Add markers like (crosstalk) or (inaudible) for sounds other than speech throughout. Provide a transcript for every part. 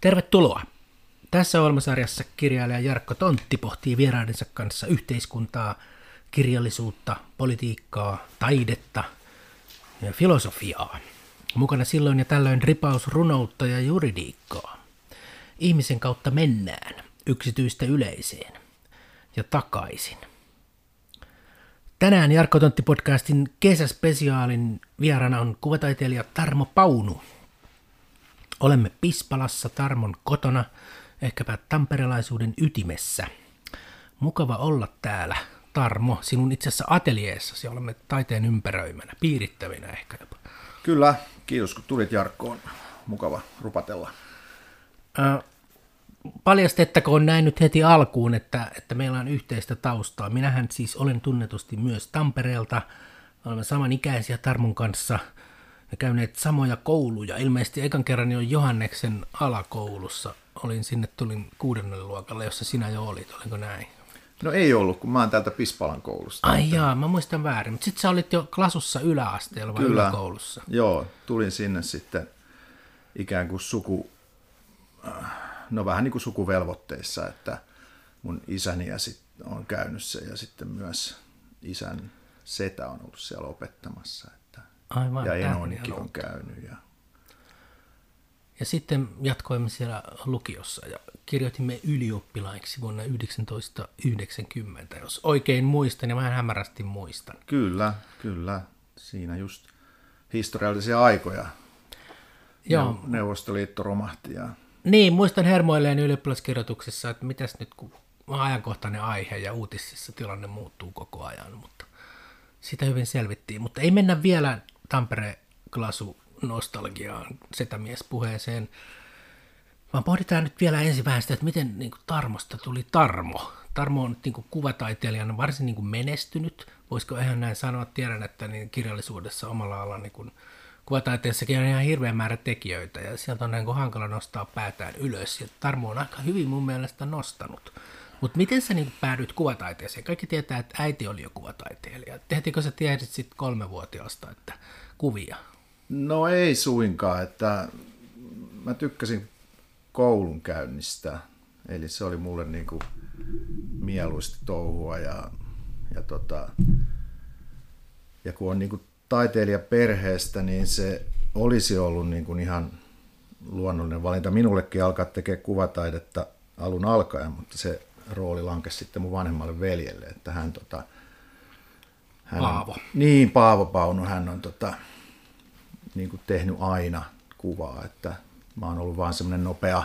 Tervetuloa! Tässä ohjelmasarjassa kirjailija Jarkko Tontti pohtii vieraidensa kanssa yhteiskuntaa, kirjallisuutta, politiikkaa, taidetta ja filosofiaa. Mukana silloin ja tällöin ripaus runoutta ja juridiikkaa. Ihmisen kautta mennään yksityistä yleiseen ja takaisin. Tänään Jarkko Tontti-podcastin kesäspesiaalin vieraana on kuvataiteilija Tarmo Paunu. Olemme Pispalassa Tarmon kotona, ehkäpä tamperelaisuuden ytimessä. Mukava olla täällä, Tarmo, sinun itse asiassa ateljeessasi. Olemme taiteen ympäröimänä, piirittävinä ehkä jopa. Kyllä, kiitos kun tulit Jarkkoon. Mukava rupatella. Äh, paljastettakoon näin nyt heti alkuun, että, että meillä on yhteistä taustaa. Minähän siis olen tunnetusti myös Tampereelta. Olemme samanikäisiä Tarmon kanssa ja käyneet samoja kouluja. Ilmeisesti ekan kerran jo Johanneksen alakoulussa. Olin sinne, tulin kuudennelle luokalle, jossa sinä jo olit. Oliko näin? No ei ollut, kun mä oon täältä Pispalan koulusta. Ai jaa, mä muistan väärin. Mutta sitten sä olit jo klasussa yläasteella vai Kyllä. yläkoulussa? Joo, tulin sinne sitten ikään kuin suku, äh, no vähän niin kuin sukuvelvoitteissa, että mun isäni ja sit on käynyt se ja sitten myös isän setä on ollut siellä opettamassa. Aivan, ja enonikin on käynyt. Ja, Ja sitten jatkoimme siellä lukiossa ja kirjoitimme ylioppilaiksi vuonna 1990, jos oikein muistan ja vähän hämärästi muistan. kyllä, kyllä, siinä just historiallisia aikoja. Joo, Neuvostoliitto romahti ja niin muistan hermoilleen ylioppilaskirjoituksessa, että mitäs nyt kun ajankohtainen aihe ja uutisissa tilanne muuttuu koko ajan, mutta sitä hyvin selvittiin. Mutta ei mennä vielä Tampere Glasu nostalgiaan, setämiespuheeseen, vaan pohditaan nyt vielä ensin vähän sitä, että miten niin kuin Tarmosta tuli Tarmo. Tarmo on nyt niin kuin kuvataiteilijana varsin niin kuin menestynyt, voisiko ihan näin sanoa, tiedän, että niin kirjallisuudessa omalla alalla niin kuin kuvataiteessakin on ihan hirveä määrä tekijöitä ja sieltä on niin kuin hankala nostaa päätään ylös ja Tarmo on aika hyvin mun mielestä nostanut. Mutta miten sä niin päädyit kuvataiteeseen? Kaikki tietää, että äiti oli jo kuvataiteilija. Tehtiinkö sä tiesit sitten kolmevuotiaasta, että kuvia? No ei suinkaan, että mä tykkäsin koulun käynnistä, eli se oli mulle niin kuin mieluista touhua ja, ja, tota, ja kun on niin kuin taiteilija perheestä, niin se olisi ollut niin kuin ihan luonnollinen valinta minullekin alkaa tekemään kuvataidetta alun alkaen, mutta se rooli lankesi sitten mun vanhemmalle veljelle, että hän tota, hän on- Paavo. niin, Paavo Pauno, hän on tota, niin kuin tehnyt aina kuvaa, että mä oon ollut vaan semmoinen nopea,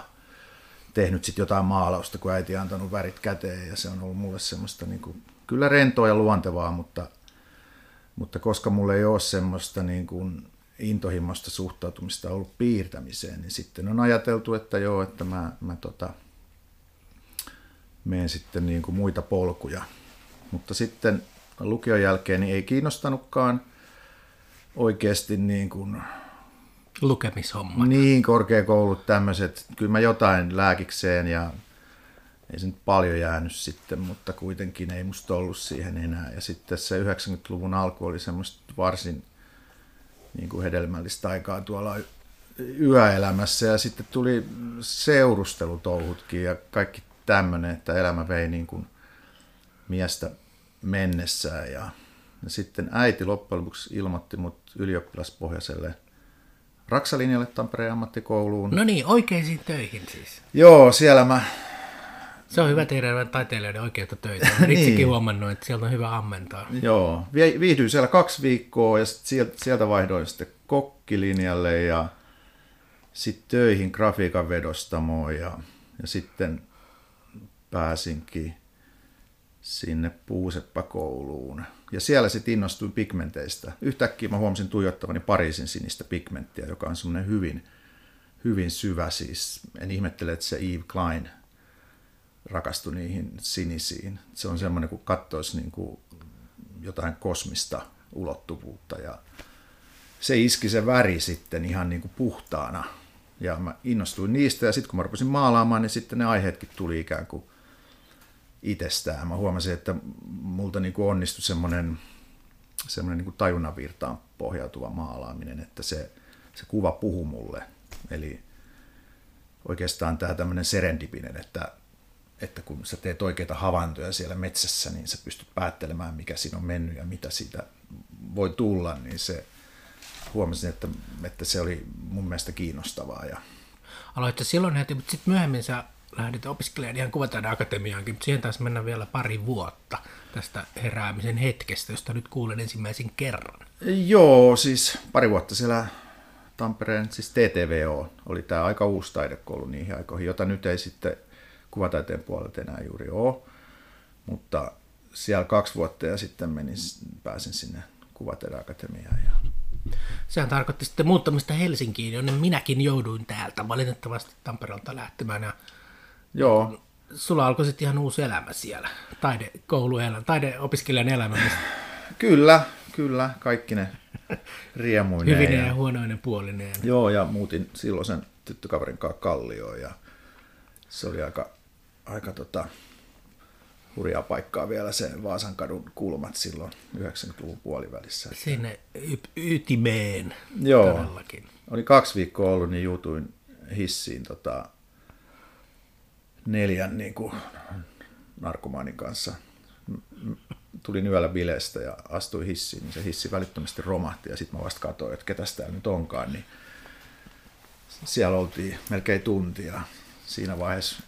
tehnyt sitten jotain maalausta, kun äiti on antanut värit käteen ja se on ollut mulle semmoista niin kuin, kyllä rentoa ja luontevaa, mutta, mutta koska mulla ei ole semmoista niin kuin intohimoista suhtautumista ollut piirtämiseen, niin sitten on ajateltu, että joo, että mä, mä tota, menen sitten niin kuin muita polkuja. Mutta sitten lukion jälkeen niin ei kiinnostanutkaan oikeasti niin kuin Lukemishomma. niin korkeakoulut tämmöiset, kyllä mä jotain lääkikseen ja ei se nyt paljon jäänyt sitten, mutta kuitenkin ei musta ollut siihen enää. Ja sitten se 90-luvun alku oli semmoista varsin niin kuin hedelmällistä aikaa tuolla yöelämässä ja sitten tuli seurustelutouhutkin ja kaikki tämmöinen, että elämä vei niin kuin miestä mennessään ja, ja sitten äiti loppujen lopuksi ilmoitti mut ylioppilaspohjaiselle Raksalinjalle Tampereen ammattikouluun. No niin, oikeisiin töihin siis. Joo, siellä mä, Se on hyvä tehdä taiteilijoiden oikeita töitä. Olen (laughs) Niin. itsekin huomannut, että sieltä on hyvä ammentaa. joo, vie- viihdyin siellä kaksi viikkoa ja sieltä, sieltä vaihdoin sitten kokkilinjalle ja sitten töihin grafiikan vedostamoon ja, ja sitten pääsinkin sinne Puuseppäkouluun. Ja siellä sitten innostuin pigmenteistä. Yhtäkkiä mä huomasin tuijottavani Pariisin sinistä pigmenttiä, joka on semmoinen hyvin, hyvin syvä siis. En ihmettele, että se Eve Klein rakastui niihin sinisiin. Se on semmoinen, kun katsoisi niin kuin jotain kosmista ulottuvuutta ja se iski se väri sitten ihan niin kuin puhtaana. Ja mä innostuin niistä ja sitten kun mä rupesin maalaamaan, niin sitten ne aiheetkin tuli ikään kuin itsestään. Mä huomasin, että multa niin kuin onnistui semmoinen, semmoinen niin kuin tajunnanvirtaan pohjautuva maalaaminen, että se, se kuva puhu mulle. Eli oikeastaan tämä tämmöinen serendipinen, että, että kun sä teet oikeita havaintoja siellä metsässä, niin sä pystyt päättelemään, mikä siinä on mennyt ja mitä siitä voi tulla, niin se huomasin, että, että se oli mun mielestä kiinnostavaa. Ja... Aloitte silloin heti, mutta sitten myöhemmin sä lähdit opiskelemaan ihan kuvataiden akatemiaankin, mutta siihen taisi mennä vielä pari vuotta tästä heräämisen hetkestä, josta nyt kuulen ensimmäisen kerran. Joo, siis pari vuotta siellä Tampereen, siis TTVO, oli tämä aika uusi taidekoulu niihin aikoihin, jota nyt ei sitten kuvataiteen puolelta enää juuri ole, mutta siellä kaksi vuotta ja sitten menin, pääsin sinne kuvataideakatemiaan. Ja... Sehän tarkoitti sitten muuttamista Helsinkiin, jonne minäkin jouduin täältä valitettavasti Tampereelta lähtemään. Ja Joo. Sulla alkoi sitten ihan uusi elämä siellä, taidekouluelämä, taideopiskelijan elämä. Mistä... Kyllä, kyllä, kaikki ne riemuineen. (laughs) Hyvinen ja, ja huonoinen puolineen. Joo, ja muutin silloisen tyttökaverin kanssa Kallioon ja se oli aika, aika tota, hurjaa paikkaa vielä se Vaasan kadun kulmat silloin 90-luvun puolivälissä. Sinne y- ytimeen Joo, todellakin. oli kaksi viikkoa ollut, niin juutuin hissiin tota, neljän niin kuin, narkomaanin kanssa. Tulin yöllä bileestä ja astuin hissiin, niin se hissi välittömästi romahti ja sitten mä vasta katsoin, että ketä täällä nyt onkaan, niin siellä oltiin melkein tuntia. Siinä vaiheessa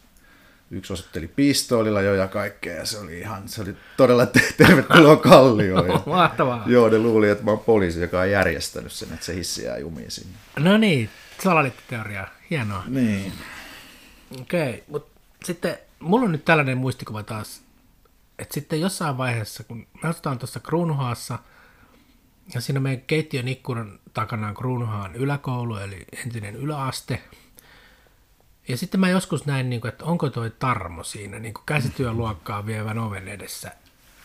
yksi osoitteli pistoolilla jo ja kaikkea, ja se oli ihan, se oli todella tervetuloa kallioon. Ja, (laughs) Mahtavaa. Joo, ne luuli, että mä oon poliisi, joka on järjestänyt sen, että se hissi jää jumiin sinne. No niin, salaliittoteoria, hienoa. Niin. Okei, okay, mutta sitten mulla on nyt tällainen muistikuva taas, että sitten jossain vaiheessa, kun me asutaan tuossa Kruunuhaassa, ja siinä meidän keittiön ikkunan takana on Kruunuhaan yläkoulu, eli entinen yläaste, ja sitten mä joskus näin, niin kuin, että onko toi Tarmo siinä niin kuin käsityöluokkaa vievän oven edessä.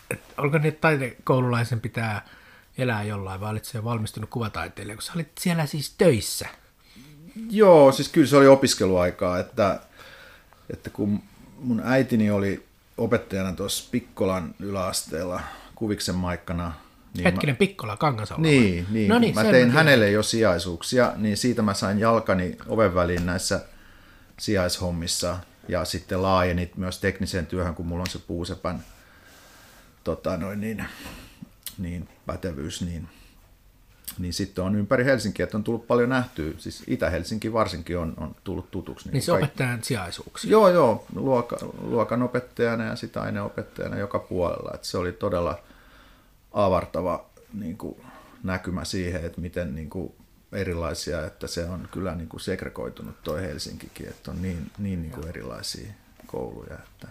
Että onko niin, että taidekoululaisen pitää elää jollain, vai olit se valmistunut kuvataiteilija, kun sä olit siellä siis töissä? Joo, siis kyllä se oli opiskeluaikaa, että, että kun mun äitini oli opettajana tuossa Pikkolan yläasteella Kuviksen maikkana. Niin Hetkinen, mä... Pikkola, Kangasalla. Niin, niin. No niin mä tein hänelle jo sijaisuuksia, niin siitä mä sain jalkani oven väliin näissä sijaishommissa ja sitten laajenit myös tekniseen työhön, kun mulla on se puusepän tota, noin niin, niin, pätevyys, niin, niin sitten on ympäri Helsinkiä, että on tullut paljon nähtyä, siis Itä-Helsinki varsinkin on, on tullut tutuksi. Niin, niin se opettajan sijaisuuksia. Joo, joo, luoka, luokan opettajana ja sitä aineopettajana joka puolella, että se oli todella avartava niin kuin, näkymä siihen, että miten niin kuin, erilaisia, että se on kyllä niin kuin segregoitunut tuo Helsinkikin, että on niin, niin, niin kuin erilaisia kouluja. Että...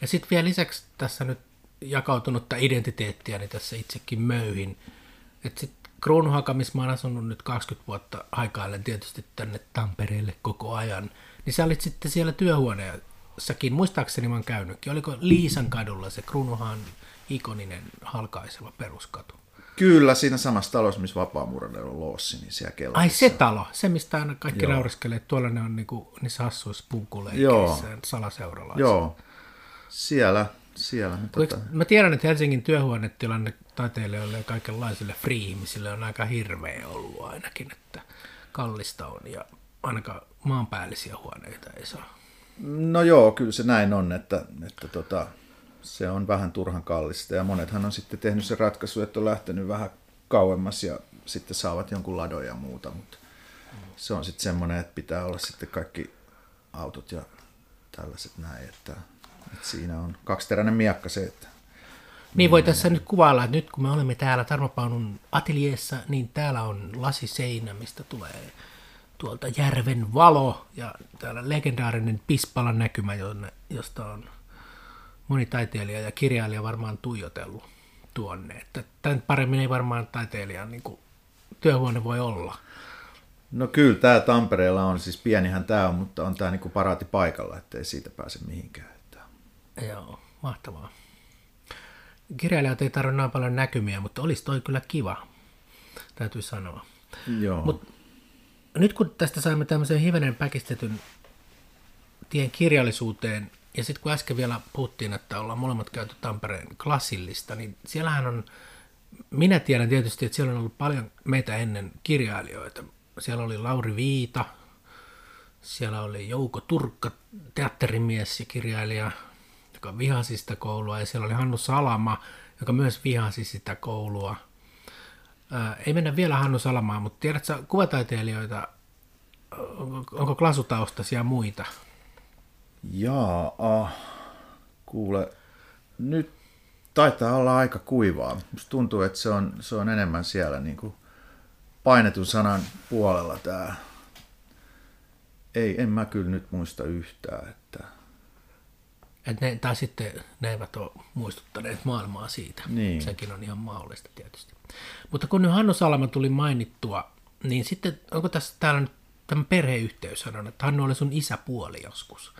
Ja sitten vielä lisäksi tässä nyt jakautunutta identiteettiä, niin tässä itsekin möyhin. Että sitten Kruunuhaka, missä mä oon asunut nyt 20 vuotta aikaillen tietysti tänne Tampereelle koko ajan, niin sä olit sitten siellä työhuoneessakin, muistaakseni mä oon käynytkin, oliko Liisan kadulla se Kruunuhan ikoninen halkaiseva peruskatu? Kyllä, siinä samassa talossa, missä Vapaamuurainen on loossi, niin siellä kellarissa. Ai se talo, se mistä aina kaikki Joo. nauriskelee, että tuolla ne on niinku, niissä hassuissa puukuleikkeissä, salaseuralaisia. Joo, siellä, siellä. Tota... Mä tiedän, että Helsingin työhuonetilanne taiteilijoille ja kaikenlaisille free-ihmisille on aika hirveä ollut ainakin, että kallista on ja ainakaan maanpäällisiä huoneita ei saa. No joo, kyllä se näin on, että, että tota, se on vähän turhan kallista ja monethan on sitten tehnyt se ratkaisu, että on lähtenyt vähän kauemmas ja sitten saavat jonkun ladon ja muuta, mutta se on sitten semmoinen, että pitää olla sitten kaikki autot ja tällaiset näin, että, että siinä on kaksiteräinen miakka se, että niin voi tässä nyt kuvailla, että nyt kun me olemme täällä Tarmo Paunun ateljeessa, niin täällä on lasiseinä, mistä tulee tuolta järven valo ja täällä legendaarinen Pispalan näkymä, josta on moni taiteilija ja kirjailija varmaan tuijotellut tuonne. Että tämän paremmin ei varmaan taiteilijan niin kuin, työhuone voi olla. No kyllä tämä Tampereella on, siis pienihän tämä on, mutta on tämä niin paraati paikalla, ettei siitä pääse mihinkään. Joo, mahtavaa. Kirjailijat ei tarvitse näin paljon näkymiä, mutta olisi toi kyllä kiva, täytyy sanoa. Joo. Mut nyt kun tästä saimme tämmöisen hivenen päkistetyn tien kirjallisuuteen, ja sitten kun äsken vielä puhuttiin, että ollaan molemmat käyty Tampereen klassillista, niin siellähän on, minä tiedän tietysti, että siellä on ollut paljon meitä ennen kirjailijoita. Siellä oli Lauri Viita, Siellä oli Jouko Turkka, teatterimies ja kirjailija, joka vihasi sitä koulua. Ja siellä oli Hannu Salama, joka myös vihasi sitä koulua. Ää, ei mennä vielä Hannu Salamaan, mutta tiedätkö kuvataiteilijoita, onko, klasutaustaisia muita? Jaa, ah, kuule, nyt taitaa olla aika kuivaa. Musta tuntuu, että se on, se on enemmän siellä niin kuin painetun sanan puolella tämä. Ei, en mä kyllä nyt muista yhtään. Et ne, tai sitten ne eivät ole muistuttaneet maailmaa siitä. Niin. Sekin on ihan mahdollista tietysti. Mutta kun nyt Hannu Salama tuli mainittua, niin sitten onko tässä täällä nyt tämä perheyhteys sanon, että Hannu oli sun isäpuoli joskus.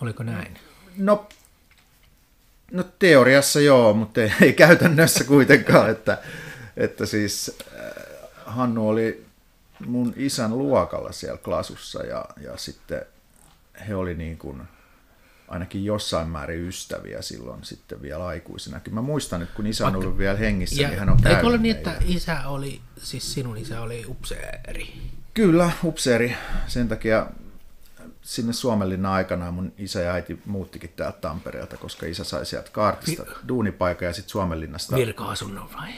Oliko näin? No, no teoriassa joo, mutta ei, ei käytännössä kuitenkaan, että, että siis äh, Hannu oli mun isän luokalla siellä klasussa ja, ja sitten he oli niin kuin ainakin jossain määrin ystäviä silloin sitten vielä aikuisena. Kyllä mä muistan, että kun isä on ollut vielä hengissä, Ja niin hän on eikö ole niin, että isä oli, siis sinun isä oli upseeri? Kyllä, upseeri. Sen takia sinne Suomenlinnan aikana mun isä ja äiti muuttikin täältä Tampereelta, koska isä sai sieltä kaartista duunipaikan ja sitten Suomenlinnasta. Virka-asunnon vai?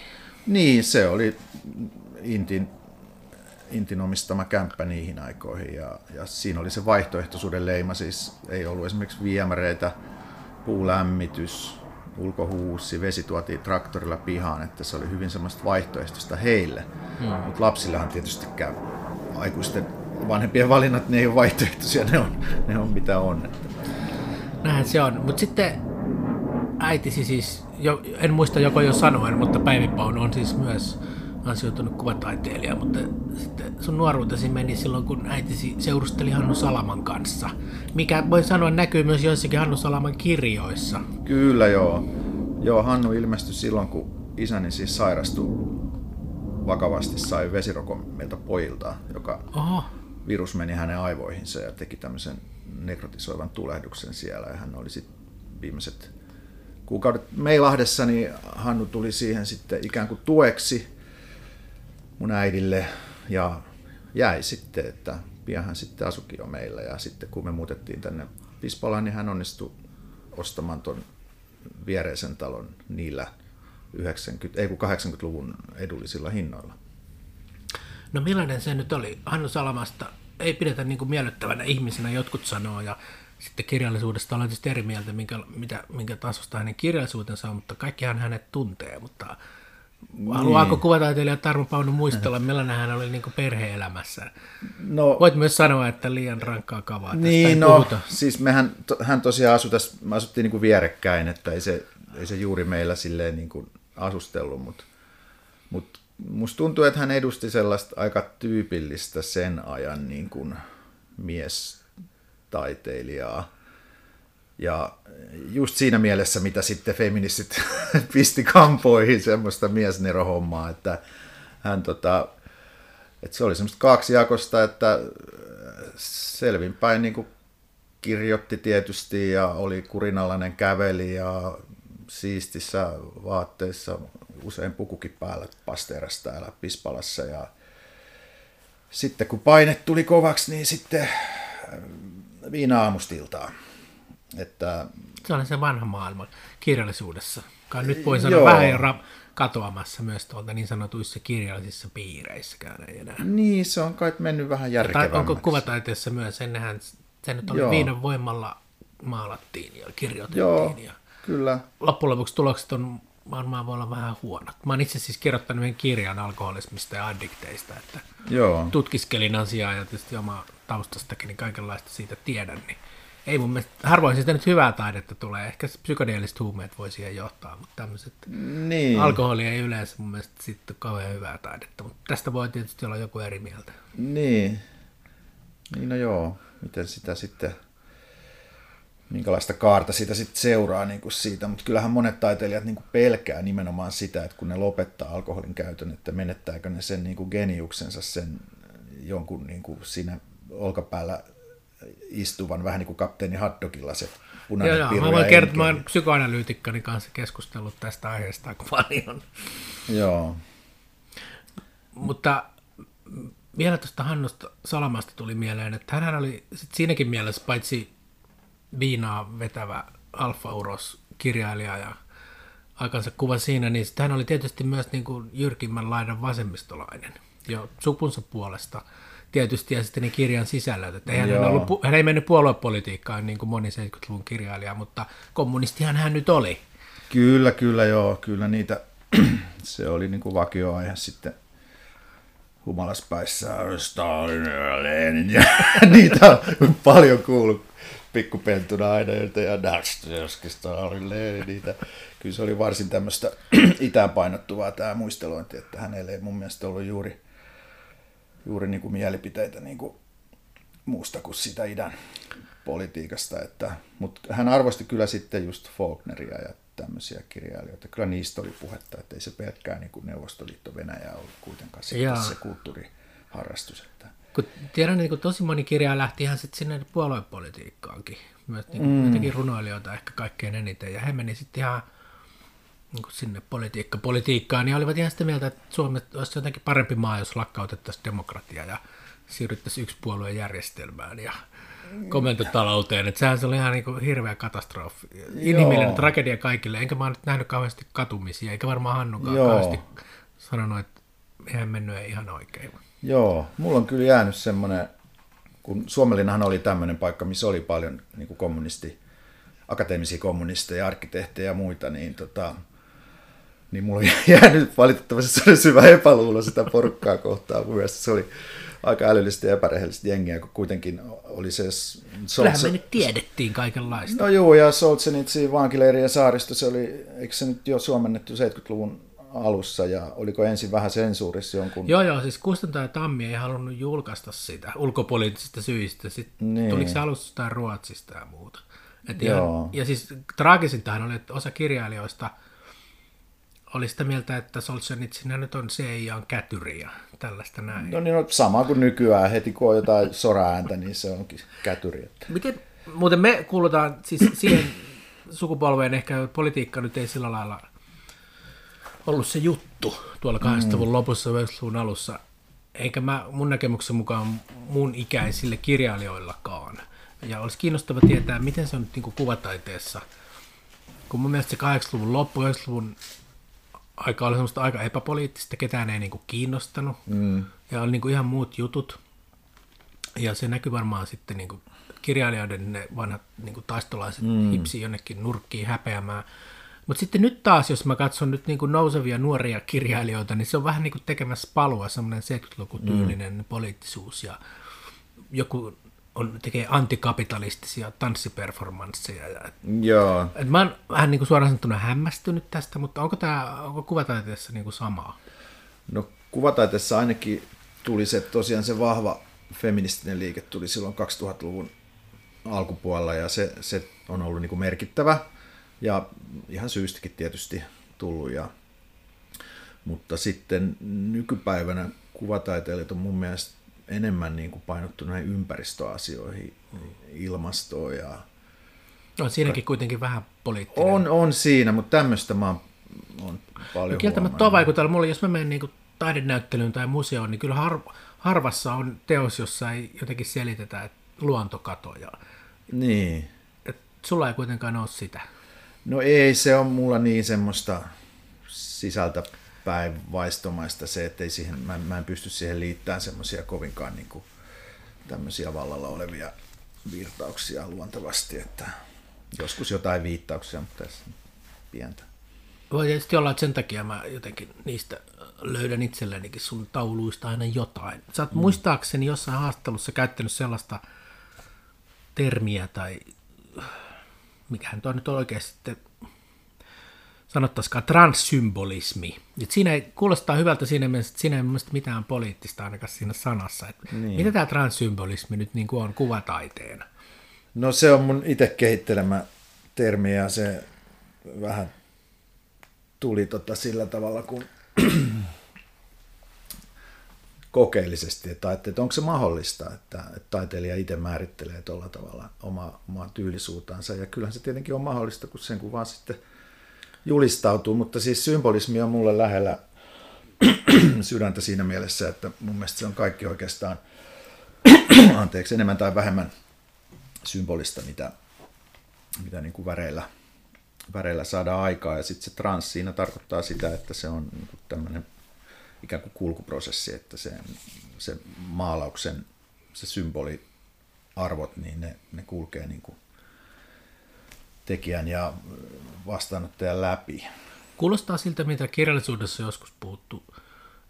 Niin, se oli Intin, Intin omistama kämppä niihin aikoihin ja, ja siinä oli se vaihtoehtoisuuden leima, siis ei ollut esimerkiksi viemäreitä, puulämmitys, ulkohuussi, vesi tuotiin traktorilla pihaan, että se oli hyvin semmoista vaihtoehtoista heille. Mm. Mutta lapsillahan tietysti käy aikuisten vanhempien valinnat, ne ei ole vaihtoehtoisia, ne on, ne on mitä on. Että. Näin se on. Mutta sitten äitisi siis, jo, en muista joko jo sanoen, mutta Päivi Paun on siis myös ansioitunut kuvataiteilija, mutta sitten sun nuoruutesi meni silloin, kun äitisi seurusteli Hannu Salaman kanssa, mikä voi sanoa näkyy myös joissakin Hannu Salaman kirjoissa. Kyllä joo. Joo, Hannu ilmestyi silloin, kun isäni siis sairastui vakavasti, sai vesirokon meiltä pojilta, joka Oho, virus meni hänen aivoihinsa ja teki tämmöisen nekrotisoivan tulehduksen siellä. Ja hän oli sitten viimeiset kuukaudet Meilahdessa, niin Hannu tuli siihen sitten ikään kuin tueksi mun äidille ja jäi sitten, että pian hän sitten asukin jo meillä. Ja sitten kun me muutettiin tänne Pispalaan, niin hän onnistui ostamaan ton viereisen talon niillä 90, ei kun 80-luvun edullisilla hinnoilla. no millainen se nyt oli? Hannu Salamasta ei pidetä niin kuin miellyttävänä ihmisenä, jotkut sanoo, ja sitten kirjallisuudesta olen tietysti eri mieltä, minkä, mitä, minkä tasosta hänen kirjallisuutensa on, mutta kaikkihan hänet tuntee, mutta haluaako kuvataiteilija Tarmo Pauno muistella, millainen hän oli niin perhe-elämässä? No, Voit myös sanoa, että liian rankkaa kavaa tästä Niin, no, puhuta. siis mehän, to, hän tosiaan asui tässä, me asuttiin niin kuin vierekkäin, että ei se, ei se juuri meillä silleen niin kuin asustellut, mutta mut musta tuntuu, että hän edusti sellaista aika tyypillistä sen ajan niin kuin miestaiteilijaa. Ja just siinä mielessä, mitä sitten feministit (laughs) pisti kampoihin, semmoista miesnerohommaa, että hän tota, että se oli semmoista kaksijakosta, että selvinpäin niin kirjoitti tietysti ja oli kurinalainen käveli ja siistissä vaatteissa, usein pukukin päällä pasteerassa täällä Pispalassa ja sitten kun paine tuli kovaksi, niin sitten viina aamustiltaan. Että Se oli se vanha maailma kirjallisuudessa. Kai nyt voi sanoa Joo. vähän jo ra- katoamassa myös tuolta niin sanotuissa kirjallisissa piireissäkään ei enää. niin, se on kai mennyt vähän järkevämmäksi. onko kuvataiteessa myös, ennenhän se nyt oli viinan voimalla maalattiin ja kirjoitettiin. Joo, Ja kyllä. loppujen lopuksi tulokset on varmaan voi olla vähän huonot. Mä oon itse siis kirjoittanut yhden kirjan alkoholismista ja addikteista, että Joo. tutkiskelin asiaa ja tietysti oma taustastakin, niin kaikenlaista siitä tiedän, niin ei mun mielestä, harvoin siitä nyt hyvää taidetta tulee, ehkä se psykodeelliset huumeet voi siihen johtaa, mutta tämmöiset Niin. alkoholi ei yleensä mun mielestä sitten ole kauhean hyvää taidetta, mutta tästä voi tietysti olla joku eri mieltä. Niin. Niin no joo, miten sitä sitten, minkälaista kaarta sitä sitten seuraa niin kuin siitä, mutta kyllähän monet taiteilijat niin kuin pelkää nimenomaan sitä, että kun ne lopettaa alkoholin käytön, että menettääkö ne sen niin kuin geniuksensa, sen jonkun niin kuin siinä olkapäällä istuvan, vähän niin kuin kapteeni Haddogilla se Joo, punainen joo, piru mä voin kertoa, mä psykoanalyytikkani kanssa keskustellut tästä aiheesta aika paljon. Joo. Mutta vielä tuosta Hannusta Salamasta tuli mieleen, että hän oli sit siinäkin mielessä paitsi viinaa vetävä Alfa Uros kirjailija ja aikansa kuva siinä, niin hän oli tietysti myös niin kuin jyrkimmän laidan vasemmistolainen jo supunsa puolesta tietysti ja sitten ne kirjan sisällöt. Että hän, hän, ollut, hän ei mennyt puoluepolitiikkaan niin kuin moni 70-luvun kirjailija, mutta kommunistihan hän nyt oli. Kyllä, kyllä joo, kyllä niitä, (clears throat) se oli niin kuin vakioaihe sitten humalaspäissä Stalin ja Lenin ja (laughs) niitä on paljon kuullut pikkupentuna aina ja Stalin, Lenin, niitä. Kyllä se oli varsin tämmöistä (clears throat) itään painottuvaa tämä muistelointi, että hänelle ei mun mielestä ollut juuri, juuri niin kuin mielipiteitä niin kuin muusta kuin sitä idän politiikasta. Että, mutta hän arvosti kyllä sitten just Faulkneria ja tämmöisiä kirjailijoita. Kyllä niistä oli puhetta, että ei se pelkkää niin kuin Neuvostoliitto Venäjä ollut kuitenkaan sitten se kulttuuriharrastus. Että. Kun tiedän, niin kun tosi moni kirja lähti ihan sitten sinne puoluepolitiikkaankin. Myös niin mm. jotenkin runoilijoita ehkä kaikkein eniten. Ja he meni sitten ihan niin sinne politiikka, politiikkaan, niin olivat ihan sitä mieltä, että Suomi olisi jotenkin parempi maa, jos lakkautettaisiin demokratia ja siirryttäisiin yksipuolueen järjestelmään ja komentotalouteen. Että sehän se oli ihan niin kuin hirveä katastrofi. Inhimillinen Joo. tragedia kaikille. Enkä mä nyt nähnyt kauheasti katumisia, eikä varmaan Hannukaan Joo. kauheasti sanonut, että eihän mennyt ei ihan oikein. Joo, mulla on kyllä jäänyt semmoinen, kun Suomellinahan oli tämmöinen paikka, missä oli paljon niin kuin kommunisti, akateemisia kommunisteja, arkkitehtejä ja muita, niin tota, niin mulla on (laughs) jäänyt valitettavasti syvä epäluulo sitä porukkaa kohtaan. Mun mielestä se oli aika älyllistä ja epärehellistä jengiä, kun kuitenkin oli se... Kyllähän me nyt tiedettiin kaikenlaista. No joo, ja Solzhenitsin vankileiri ja saaristo, se oli, eikö se nyt jo suomennettu 70-luvun alussa, ja oliko ensin vähän sensuurissa jonkun... Joo, joo, siis Kustantaja Tammi ei halunnut julkaista sitä ulkopoliittisista syistä. Sitten niin. tuliko se alussa Ruotsista ja muuta. Et ihan, ja siis traagisintahan oli, että osa kirjailijoista – oli sitä mieltä, että Solzhenitsyn nyt on CIAn kätyri ja tällaista näin. No niin, no, sama kuin nykyään. Heti kun on jotain soraääntä, niin se onkin kätyri. Että. Miten, muuten me kuulutaan siis siihen sukupolveen, ehkä politiikka nyt ei sillä lailla ollut se juttu tuolla 80-luvun mm. lopussa 90-luvun alussa. Eikä mä mun näkemyksen mukaan mun ikäisille kirjailijoillakaan. Ja olisi kiinnostava tietää, miten se on nyt niin kuvataiteessa. Kun mun mielestä se 80-luvun loppu, 90-luvun aika oli semmoista aika epäpoliittista, ketään ei niinku kiinnostanut. Mm. Ja oli niinku ihan muut jutut. Ja se näkyy varmaan sitten niinku kirjailijoiden ne vanhat niinku taistolaiset mm. hipsi jonnekin nurkkiin häpeämään. Mutta sitten nyt taas, jos mä katson nyt niinku nousevia nuoria kirjailijoita, niin se on vähän niinku tekemässä palua semmoinen 70-lukutyylinen mm. poliittisuus ja joku on, tekee antikapitalistisia tanssiperformansseja. Ja, Joo. Et mä oon vähän niin kuin suoraan sanottuna hämmästynyt tästä, mutta onko tämä onko kuvataiteessa niin kuin samaa? No kuvataiteessa ainakin tuli se tosiaan se vahva feministinen liike tuli silloin 2000-luvun alkupuolella ja se, se on ollut niin kuin merkittävä ja ihan syystäkin tietysti tullut. Ja, mutta sitten nykypäivänä kuvataiteilijat on mun mielestä enemmän niin kuin painottu näihin ympäristöasioihin, ilmastoon ja... On siinäkin kuitenkin vähän poliittinen. On, on siinä, mutta tämmöistä mä oon paljon no, Kieltämättä tuo vaikuttaa mulle, jos mä menen niin taidenäyttelyyn tai museoon, niin kyllä har, harvassa on teos, jossa ei jotenkin selitetä että luontokatoja. Niin. Et sulla ei kuitenkaan ole sitä. No ei, se on mulla niin semmoista sisältä päinvaistomaista se, että ei siihen, mä, mä en pysty siihen liittämään semmoisia kovinkaan niin kuin, tämmöisiä vallalla olevia virtauksia luontevasti, että joskus jotain viittauksia, mutta tässä pientä. Voi tietysti olla, että sen takia mä jotenkin niistä löydän itsellenikin sun tauluista aina jotain. Sä oot mm. muistaakseni jossain haastattelussa käyttänyt sellaista termiä tai mikähän tuo nyt oikeasti sanottaisikaan transsymbolismi. Et siinä ei, kuulostaa hyvältä siinä mielessä, että siinä ei mielestäni mitään poliittista ainakaan siinä sanassa. Et niin. Mitä tämä transsymbolismi nyt niin on kuvataiteena? No se on mun itse kehittelemä termi ja se vähän tuli tota sillä tavalla, kun (clears throat) kokeellisesti, että, että onko se mahdollista, että, että taiteilija itse määrittelee tuolla tavalla oma, omaa tyylisuutansa. Ja kyllähän se tietenkin on mahdollista, kun sen kun vaan sitten – julistautuu, mutta siis symbolismi on mulle lähellä (clears throat) sydäntä siinä mielessä, että mun mielestä se on kaikki oikeastaan, (clears throat) anteeksi, enemmän tai vähemmän symbolista, mitä, mitä niin kuin väreillä, väreillä saadaan aikaa. Ja sitten se trans siinä tarkoittaa sitä, että se on niin kuin tämmöinen ikään kuin kulkuprosessi, että se, se maalauksen, se symboliarvot, niin ne, ne kulkee niin kuin tekijän ja vastaanottajan läpi. Kuulostaa siltä, mitä kirjallisuudessa on joskus puhuttu,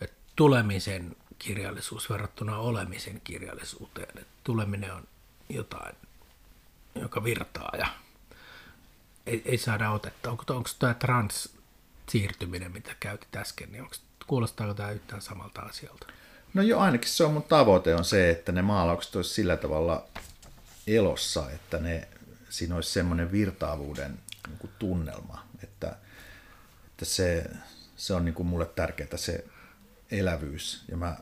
että tulemisen kirjallisuus verrattuna olemisen kirjallisuuteen. Että tuleminen on jotain, joka virtaa ja ei, ei saada otetta. Onko, onko tämä trans-siirtyminen, mitä käytit äsken, niin onko, kuulostaako tämä yhtään samalta asialta? No joo, ainakin se on mun tavoite on se, että ne maalaukset olisi sillä tavalla elossa, että ne, siinä olisi semmoinen virtaavuuden niin kuin tunnelma, että, että se, se on niin kuin mulle tärkeää se elävyys ja mä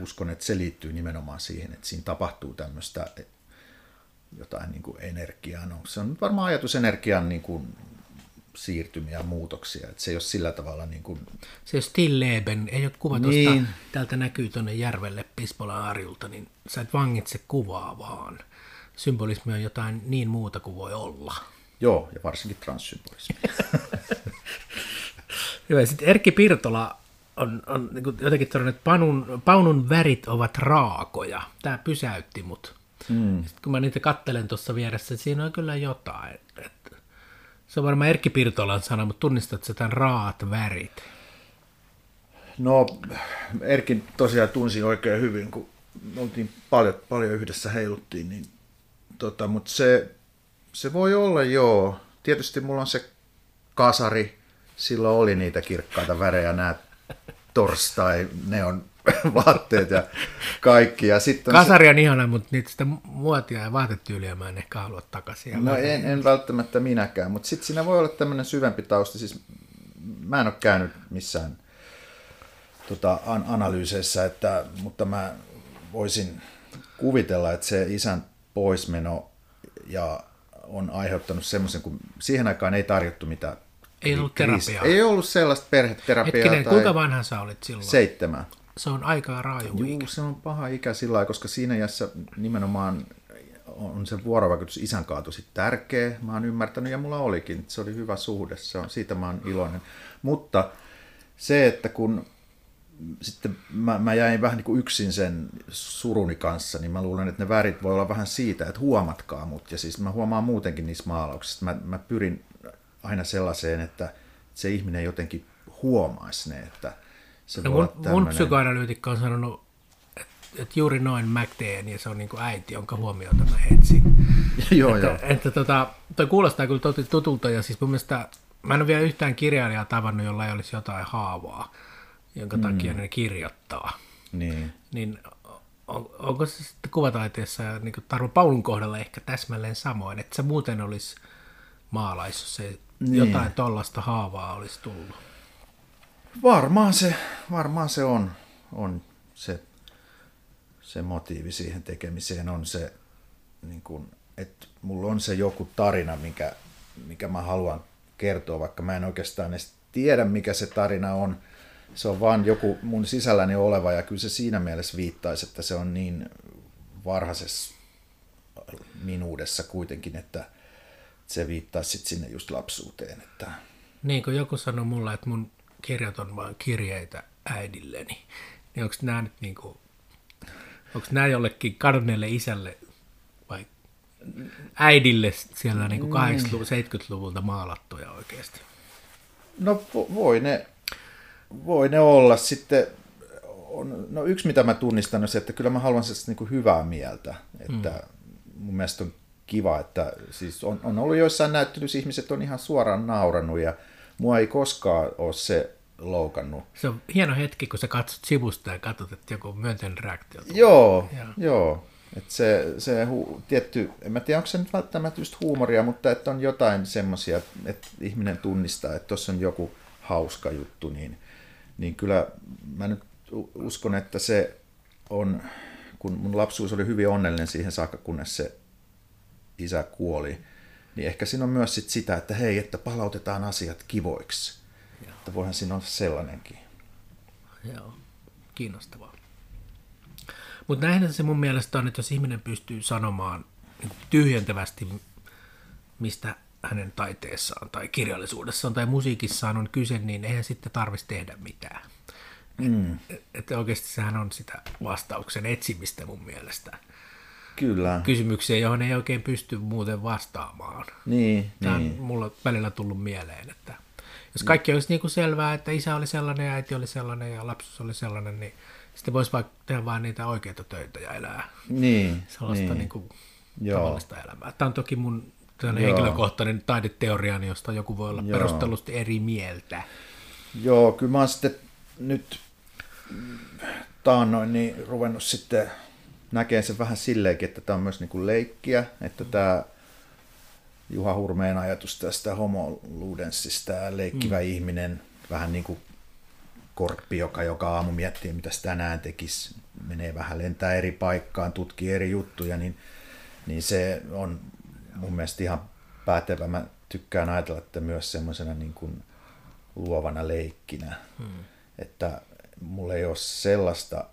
uskon, että se liittyy nimenomaan siihen, että siinä tapahtuu tämmöistä jotain niin kuin energiaa. No, se on varmaan ajatus energian niin kuin siirtymiä ja muutoksia. Että se ei ole sillä tavalla niin kuin... Se ei ole stilleben, ei ole kuva niin. tuosta, täältä näkyy tuonne järvelle Pispolan arjulta, niin sä et vangitse kuvaa vaan. Symbolismi on jotain niin muuta kuin voi olla. Joo, ja varsinkin transsymbolismi. (laughs) Hyvä, sitten Erkki Pirtola on, on niin jotenkin todennut, että Paunun, Paunun värit ovat raakoja. Tämä pysäytti mut. Mm. Sitten kun mä niitä kattelen tuossa vieressä, että siinä on kyllä jotain. Että se on varmaan Erkki Pirtolan sana, mutta tunnistat sä tämän raat värit? No, Erkin tosiaan tunsin oikein hyvin, kun oltiin paljon, paljon yhdessä heiluttiin, niin tota, mutta se, se voi olla joo. Tietysti mulla on se kasari, silloin oli niitä kirkkaita värejä, nämä torstai, ne on (laughs) vaatteet ja kaikki. Ja sitten Kasari on se... ihana, mutta niitä sitä muotia ja vaatetyyliä mä en ehkä halua takaisin. No en, en välttämättä minäkään, mutta sitten siinä voi olla tämmöinen syvempi tausta. Siis mä en ole käynyt missään tota, an- analyyseissä, että, mutta mä voisin kuvitella, että se isän poismeno ja on aiheuttanut semmoisen, kun siihen aikaan ei tarjottu mitään ei ollut terapiaa. Ei ollut sellaista perheterapiaa. Hetkinen, tai... kuinka vanha sä olit silloin? Seitsemän. Se on aika raaju Juu, ikä. se on paha ikä sillä lailla, koska siinä iässä nimenomaan on se vuorovaikutus isän kanssa tosi tärkeä. Mä oon ymmärtänyt ja mulla olikin. Se oli hyvä suhde, se on, siitä mä oon iloinen. Mutta se, että kun sitten mä, mä jäin vähän niin kuin yksin sen suruni kanssa, niin mä luulen, että ne värit voi olla vähän siitä, että huomatkaa mut. Ja siis mä huomaan muutenkin niissä maalauksissa. Mä, mä pyrin aina sellaiseen, että se ihminen jotenkin huomaisi ne, että se no mun, tämmönen... mun psykoanalyytikko on sanonut, että, että juuri noin McDan, ja se on niin kuin äiti, jonka huomiota mä etsin. (laughs) joo, että, joo. Että, tota, toi kuulostaa kyllä tutulta, ja siis mun mielestä mä en ole vielä yhtään kirjailijaa tavannut, jolla ei olisi jotain haavaa, jonka mm. takia ne kirjoittaa. Niin. Niin on, onko se sitten kuvataiteessa niin Tarvo Paulun kohdalla ehkä täsmälleen samoin, että se muuten olisi maalais, jos se niin. jotain tollasta haavaa olisi tullut? Varmaan se, varmaan se on, on se, se motiivi siihen tekemiseen on se, niin kuin, että mulla on se joku tarina, mikä, mikä mä haluan kertoa, vaikka mä en oikeastaan edes tiedä, mikä se tarina on. Se on vaan joku mun sisälläni oleva ja kyllä se siinä mielessä viittaisi, että se on niin varhaisessa minuudessa kuitenkin, että se viittaisi sitten sinne just lapsuuteen. Että... Niin kuin joku sanoi mulle, että mun kirjat on vain kirjeitä äidilleni, niin onko nämä nyt niin kuin, onko nämä jollekin kadonneelle isälle vai äidille siellä niin kuin 80-70-luvulta maalattuja oikeasti? No voi ne, voi ne olla sitten, on, no yksi mitä mä tunnistan on se, että kyllä mä haluan se niin kuin hyvää mieltä, että mm. mun mielestä on kiva, että siis on, on ollut joissain näyttelyissä ihmiset on ihan suoraan naurannut ja mua ei koskaan ole se loukannut. Se on hieno hetki, kun sä katsot sivusta ja katsot, että joku myönteinen reaktio tulee. Joo, ja. joo. Että se, se hu, tietty, en mä tiedä, onko se nyt välttämättä just huumoria, mutta että on jotain semmoisia, että ihminen tunnistaa, että tuossa on joku hauska juttu, niin, niin kyllä mä nyt uskon, että se on, kun mun lapsuus oli hyvin onnellinen siihen saakka, kunnes se isä kuoli, niin ehkä siinä on myös sit sitä, että hei, että palautetaan asiat kivoiksi. Että voihan siinä olla sellainenkin. Joo, kiinnostavaa. Mutta näinhän se mun mielestä on, että jos ihminen pystyy sanomaan niin tyhjentävästi, mistä hänen taiteessaan tai kirjallisuudessaan tai musiikissaan on kyse, niin eihän sitten tarvitsisi tehdä mitään. Mm. Että oikeasti sehän on sitä vastauksen etsimistä mun mielestä. Kyllä. Kysymyksiä, johon ei oikein pysty muuten vastaamaan. Niin, Tämä niin. on mulla välillä tullut mieleen, että jos kaikki olisi niin kuin selvää, että isä oli sellainen ja äiti oli sellainen ja lapsus oli sellainen, niin sitten voisi vaikka tehdä vain niitä oikeita töitä ja elää Niin, sellaista niin. niin kuin Joo. tavallista elämää. Tämä on toki mun tällainen Joo. henkilökohtainen taideteoriani, josta joku voi olla Joo. perustellusti eri mieltä. Joo, kyllä mä oon sitten nyt taannoin niin ruvennut sitten näkemään sen vähän silleenkin, että tämä on myös niin kuin leikkiä, että tämä Juha Hurmeen ajatus tästä homo ludenssista, tämä leikkivä mm. ihminen, vähän niin kuin korppi, joka joka aamu miettii, mitä se tänään tekisi, menee vähän lentää eri paikkaan, tutkii eri juttuja, niin, niin se on mun mielestä ihan päätevä. Mä tykkään ajatella, että myös semmoisena niin kuin luovana leikkinä, hmm. että mulla ei ole sellaista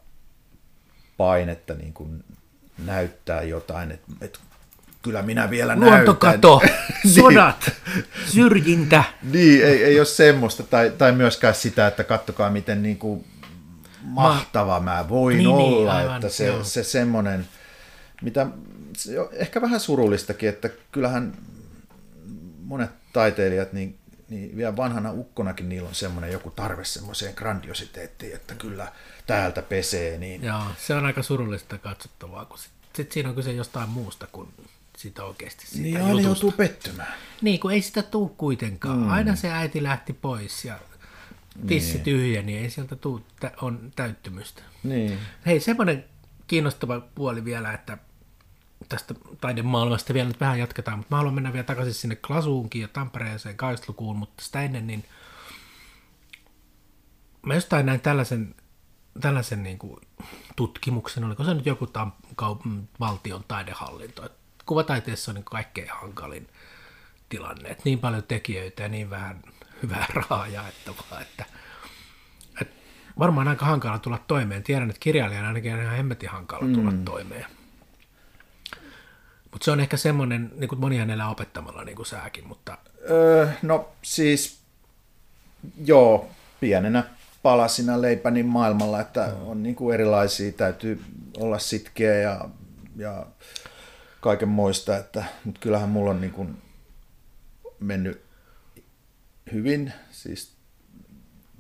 painetta niin kuin näyttää jotain, että, että kyllä minä vielä Luontokato, (laughs) näytän. sodat, syrjintä. Niin, ei, ei ole semmoista, tai, tai myöskään sitä, että kattokaa miten niin kuin mahtava mä voin Niin, niin, olla, aivan, että se, joo. se semmoinen, mitä ehkä vähän surullistakin, että kyllähän monet taiteilijat, niin, niin vielä vanhana ukkonakin niillä on semmoinen joku tarve semmoiseen grandiositeettiin, että kyllä täältä pesee, niin Joo, se on aika surullista katsottavaa, kun sitten sit siinä on kyse jostain muusta kuin siitä oikeasti siitä niin aina joutuu pettymään. Niin, kun ei sitä tuu kuitenkaan. Mm. Aina se äiti lähti pois ja tissi niin. tyhjä, niin ei sieltä tuu on täyttymystä. Niin. Hei, semmoinen kiinnostava puoli vielä, että tästä taidemaailmasta vielä nyt vähän jatketaan, mutta mä haluan mennä vielä takaisin sinne Klasuunkin ja Tampereeseen 80-lukuun, mutta sitä ennen niin mä jostain näin tällaisen, tällaisen niin kuin tutkimuksen, oliko se nyt joku tam, kaup- valtion taidehallinto, että kuvataiteessa on niin kaikkein hankalin tilanne, että niin paljon tekijöitä ja niin vähän hyvää rahaa jaettavaa, että, että varmaan aika hankala tulla toimeen. Tiedän, että kirjailijana ainakin on ihan hemmetin hankala tulla mm. toimeen. Mutta se on ehkä semmoinen, niin kuin moni hänellä opettamalla, niin kuin säkin, mutta Öö, no siis, joo, pienenä palasina leipänin maailmalla, että on niin kuin erilaisia, täytyy olla sitkeä ja, ja kaiken muista, että, mutta kyllähän mulla on niin kuin mennyt hyvin, siis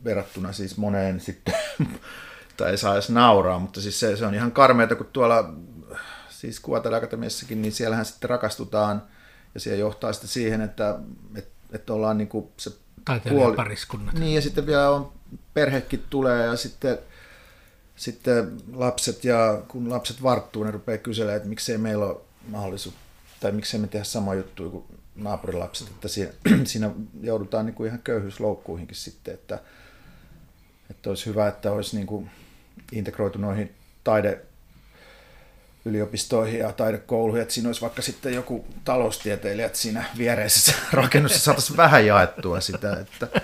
verrattuna siis moneen sitten, (laughs) tai ei saa edes nauraa, mutta siis se, se on ihan karmeita, kun tuolla siis kuvataideakatemiassakin, niin siellähän sitten rakastutaan, ja se johtaa sitten siihen, että, että, että ollaan niin kuin se taiteilijapariskunnat. Niin, ja sitten vielä on, perhekin tulee, ja sitten, sitten lapset, ja kun lapset varttuu, ne rupeaa kyselemään, että miksei meillä ole mahdollisuus, tai miksei me tehdä sama juttu kuin naapurilapset, että siinä, (clears throat) siinä joudutaan niin kuin ihan köyhyysloukkuihinkin sitten, että, että olisi hyvä, että olisi niin kuin integroitu noihin taide yliopistoihin ja taidekouluihin, että siinä olisi vaikka sitten joku taloustieteilijä, että siinä viereisessä (laughs) rakennuksessa saataisiin vähän jaettua sitä. Että... (laughs)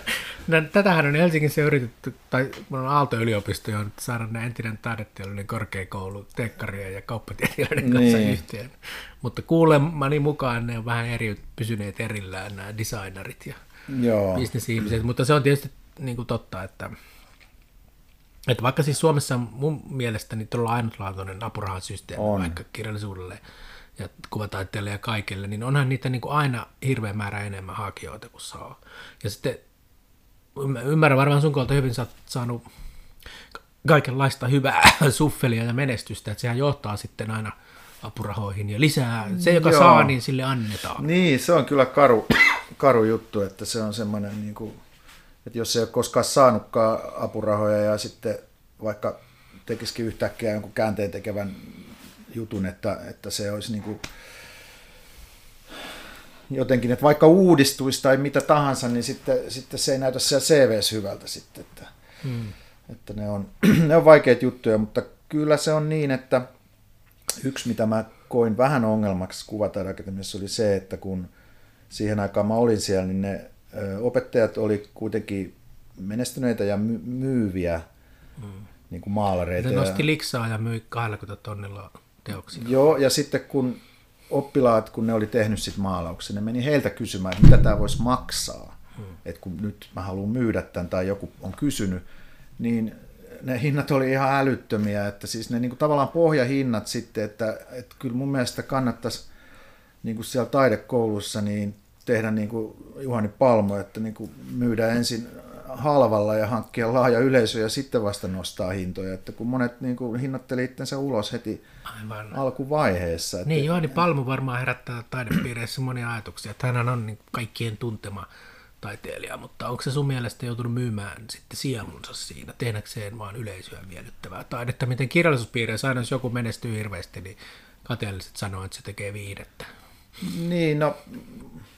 No, tätähän on Helsingissä yritetty, tai on Aalto-yliopisto on saada ne entinen taidetieteellinen korkeakoulu tekkarien ja kauppatieteilijöiden kanssa Niin. yhteen. Mutta kuulemani mukaan ne on vähän eri, pysyneet erillään nämä designerit ja Joo. bisnesihmiset, mutta se on tietysti niin kuin totta, että, että vaikka siis Suomessa on mun mielestäni todella ainutlaatuinen apurahasysteemi On. vaikka kirjallisuudelle ja kuvataiteelle ja kaikille, niin onhan niitä niin kuin aina hirveän määrä enemmän hakijoita kuin saa. Ja sitten ymmär- ymmärrän varmaan sun kautta hyvin, sä oot saanut kaikenlaista hyvää (laughs) suffelia ja menestystä, että sehän johtaa sitten aina apurahoihin ja lisää. Se, joka Joo. saa, niin sille annetaan. Niin, se on kyllä karu, karu juttu, että se on semmoinen, niin kuin, että jos ei ole koskaan saanutkaan apurahoja ja sitten vaikka tekisikin yhtäkkiä jonkun käänteen tekevän jutun, että, että se olisi niin kuin jotenkin, että vaikka uudistuisi tai mitä tahansa, niin sitten, sitten se ei näytä siellä CVs hyvältä sitten, että, Hmm. että ne, on, (clears throat) ne on vaikeita juttuja, mutta kyllä se on niin, että yksi mitä mä koin vähän ongelmaksi kuvataideakatemiassa oli se, että kun siihen aikaan mä olin siellä, niin ne opettajat oli kuitenkin menestyneitä ja my- myyviä mm. niin kuin maalareita. Se nosti liksaa ja myi 20 tonnilla teoksia. Joo, ja sitten kun oppilaat, kun ne oli tehnyt sit maalauksen, ne meni heiltä kysymään, että mitä tämä voisi maksaa. Hmm. Että kun nyt mä haluan myydä tämän tai joku on kysynyt, niin ne hinnat oli ihan älyttömiä, että siis ne niin kuin tavallaan pohjahinnat sitten, että, että kyllä mun mielestä kannattaisi niin kuin siellä taidekoulussa niin tehdä niin kuin Juhani Palmo, että niin kuin myydä ensin halvalla ja hankkia laaja yleisö ja sitten vasta nostaa hintoja, että kun monet niin kuin, hinnoitteli itsensä ulos heti Aivan. alkuvaiheessa. Että... Niin, Joani Palmu varmaan herättää taidepiireissä monia ajatuksia, että hän on niin kaikkien tuntema taiteilija, mutta onko se sun mielestä joutunut myymään sitten sielunsa siinä, tehdäkseen vaan yleisöä miellyttävää taidetta? Miten kirjallisuuspiireissä aina jos joku menestyy hirveästi, niin kateelliset sanoo, että se tekee viidettä. Niin, no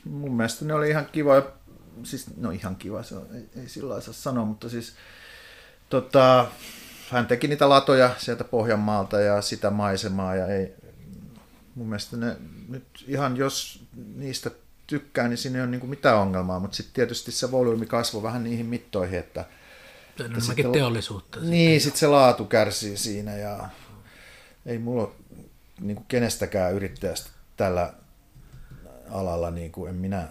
mun mielestä ne oli ihan kivoja siis no ihan kiva, se on, ei, ei sillä saa sanoa, mutta siis tota, hän teki niitä latoja sieltä Pohjanmaalta ja sitä maisemaa ja ei, mun mielestä ne nyt ihan jos niistä tykkää, niin siinä ei ole niin mitään ongelmaa, mutta sitten tietysti se volyymi kasvoi vähän niihin mittoihin, että on sitten, teollisuutta. Niin, sitten se laatu kärsii siinä ja ei mulla ole niin kenestäkään yrittäjästä tällä alalla, niin kuin en minä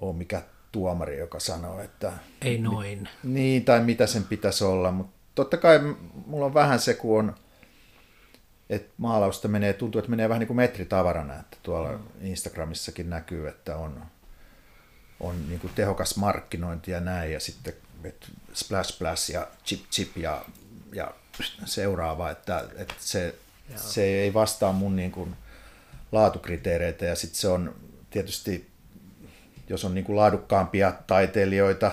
ole mikä tuomari, joka sanoo, että... Ei noin. Niin, tai mitä sen pitäisi olla, mutta totta kai mulla on vähän se, kun on, että maalausta menee, tuntuu, että menee vähän niin kuin metritavarana, että tuolla mm. Instagramissakin näkyy, että on, on niin kuin tehokas markkinointi ja näin, ja sitten splash splash ja chip chip ja, ja seuraava, että, että se, se ei vastaa mun niin kuin laatukriteereitä, ja sitten se on tietysti jos on niin kuin laadukkaampia taiteilijoita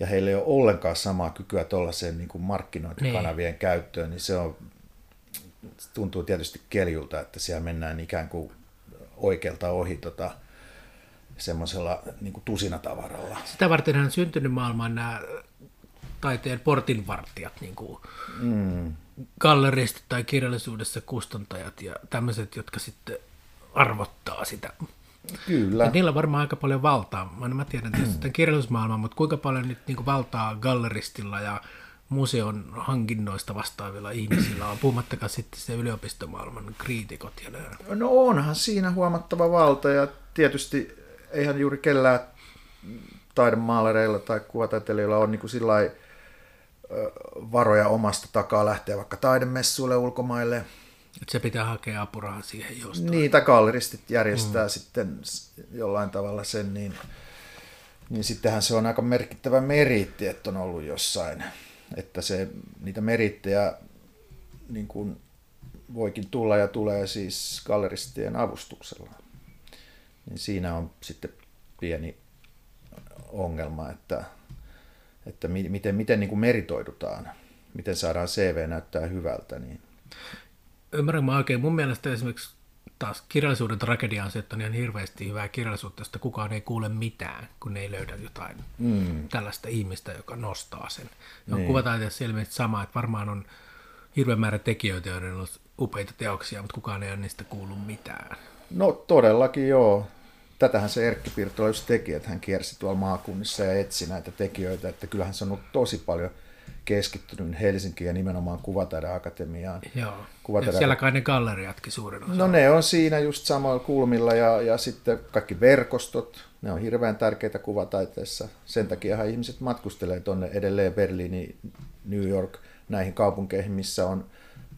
ja heillä ei ole ollenkaan samaa kykyä tuollaiseen niin kuin markkinointikanavien niin. käyttöön, niin se on, tuntuu tietysti keljulta, että siellä mennään ikään kuin oikealta ohi tota, semmoisella niin kuin tusinatavaralla. Sitä varten on syntynyt maailmaan nämä taiteen portinvartijat, niin kuin mm. Galleristit tai kirjallisuudessa kustantajat ja tämmöiset, jotka sitten arvottaa sitä Kyllä. Ja niillä on varmaan aika paljon valtaa. Mä, mä tiedän tietysti tämän kirjallisuusmaailman, mutta kuinka paljon nyt niin valtaa galleristilla ja museon hankinnoista vastaavilla ihmisillä on, puhumattakaan sitten se yliopistomaailman kriitikot ja nämä. No onhan siinä huomattava valta ja tietysti eihän juuri kellään taidemaalereilla tai kuvataiteilijoilla ole niin kuin varoja omasta takaa lähteä vaikka taidemessuille ulkomaille – että se pitää hakea apurahaa siihen jostain. Niin, tai galleristit järjestää mm. sitten jollain tavalla sen, niin, niin sittenhän se on aika merkittävä meriitti, että on ollut jossain. Että se, niitä merittejä niin kuin voikin tulla ja tulee siis galleristien avustuksella. Niin siinä on sitten pieni ongelma, että, että miten, miten niin kuin meritoidutaan, miten saadaan CV näyttää hyvältä. Niin ymmärrän mä oikein. Mun mielestä esimerkiksi taas kirjallisuuden tragedia on se, että on ihan hirveästi hyvää kirjallisuutta, josta kukaan ei kuule mitään, kun ne ei löydä jotain mm. tällaista ihmistä, joka nostaa sen. Ja niin. kuvataiteessa ilmeisesti sama, että varmaan on hirveän määrä tekijöitä, joiden on upeita teoksia, mutta kukaan ei ole niistä kuullut mitään. No todellakin joo. Tätähän se Erkki Pirtola just teki, että hän kiersi tuolla maakunnissa ja etsi näitä tekijöitä, että kyllähän se on ollut tosi paljon – keskittynyt Helsinkiin ja nimenomaan Kuvataideakatemiaan. Joo, Kuvataide... ja siellä kai ne galleriatkin suurin osa. No ne on siinä just samalla kulmilla ja, ja sitten kaikki verkostot, ne on hirveän tärkeitä kuvataiteessa. Sen takia ihmiset matkustelee tuonne edelleen Berliini, New York, näihin kaupunkeihin, missä on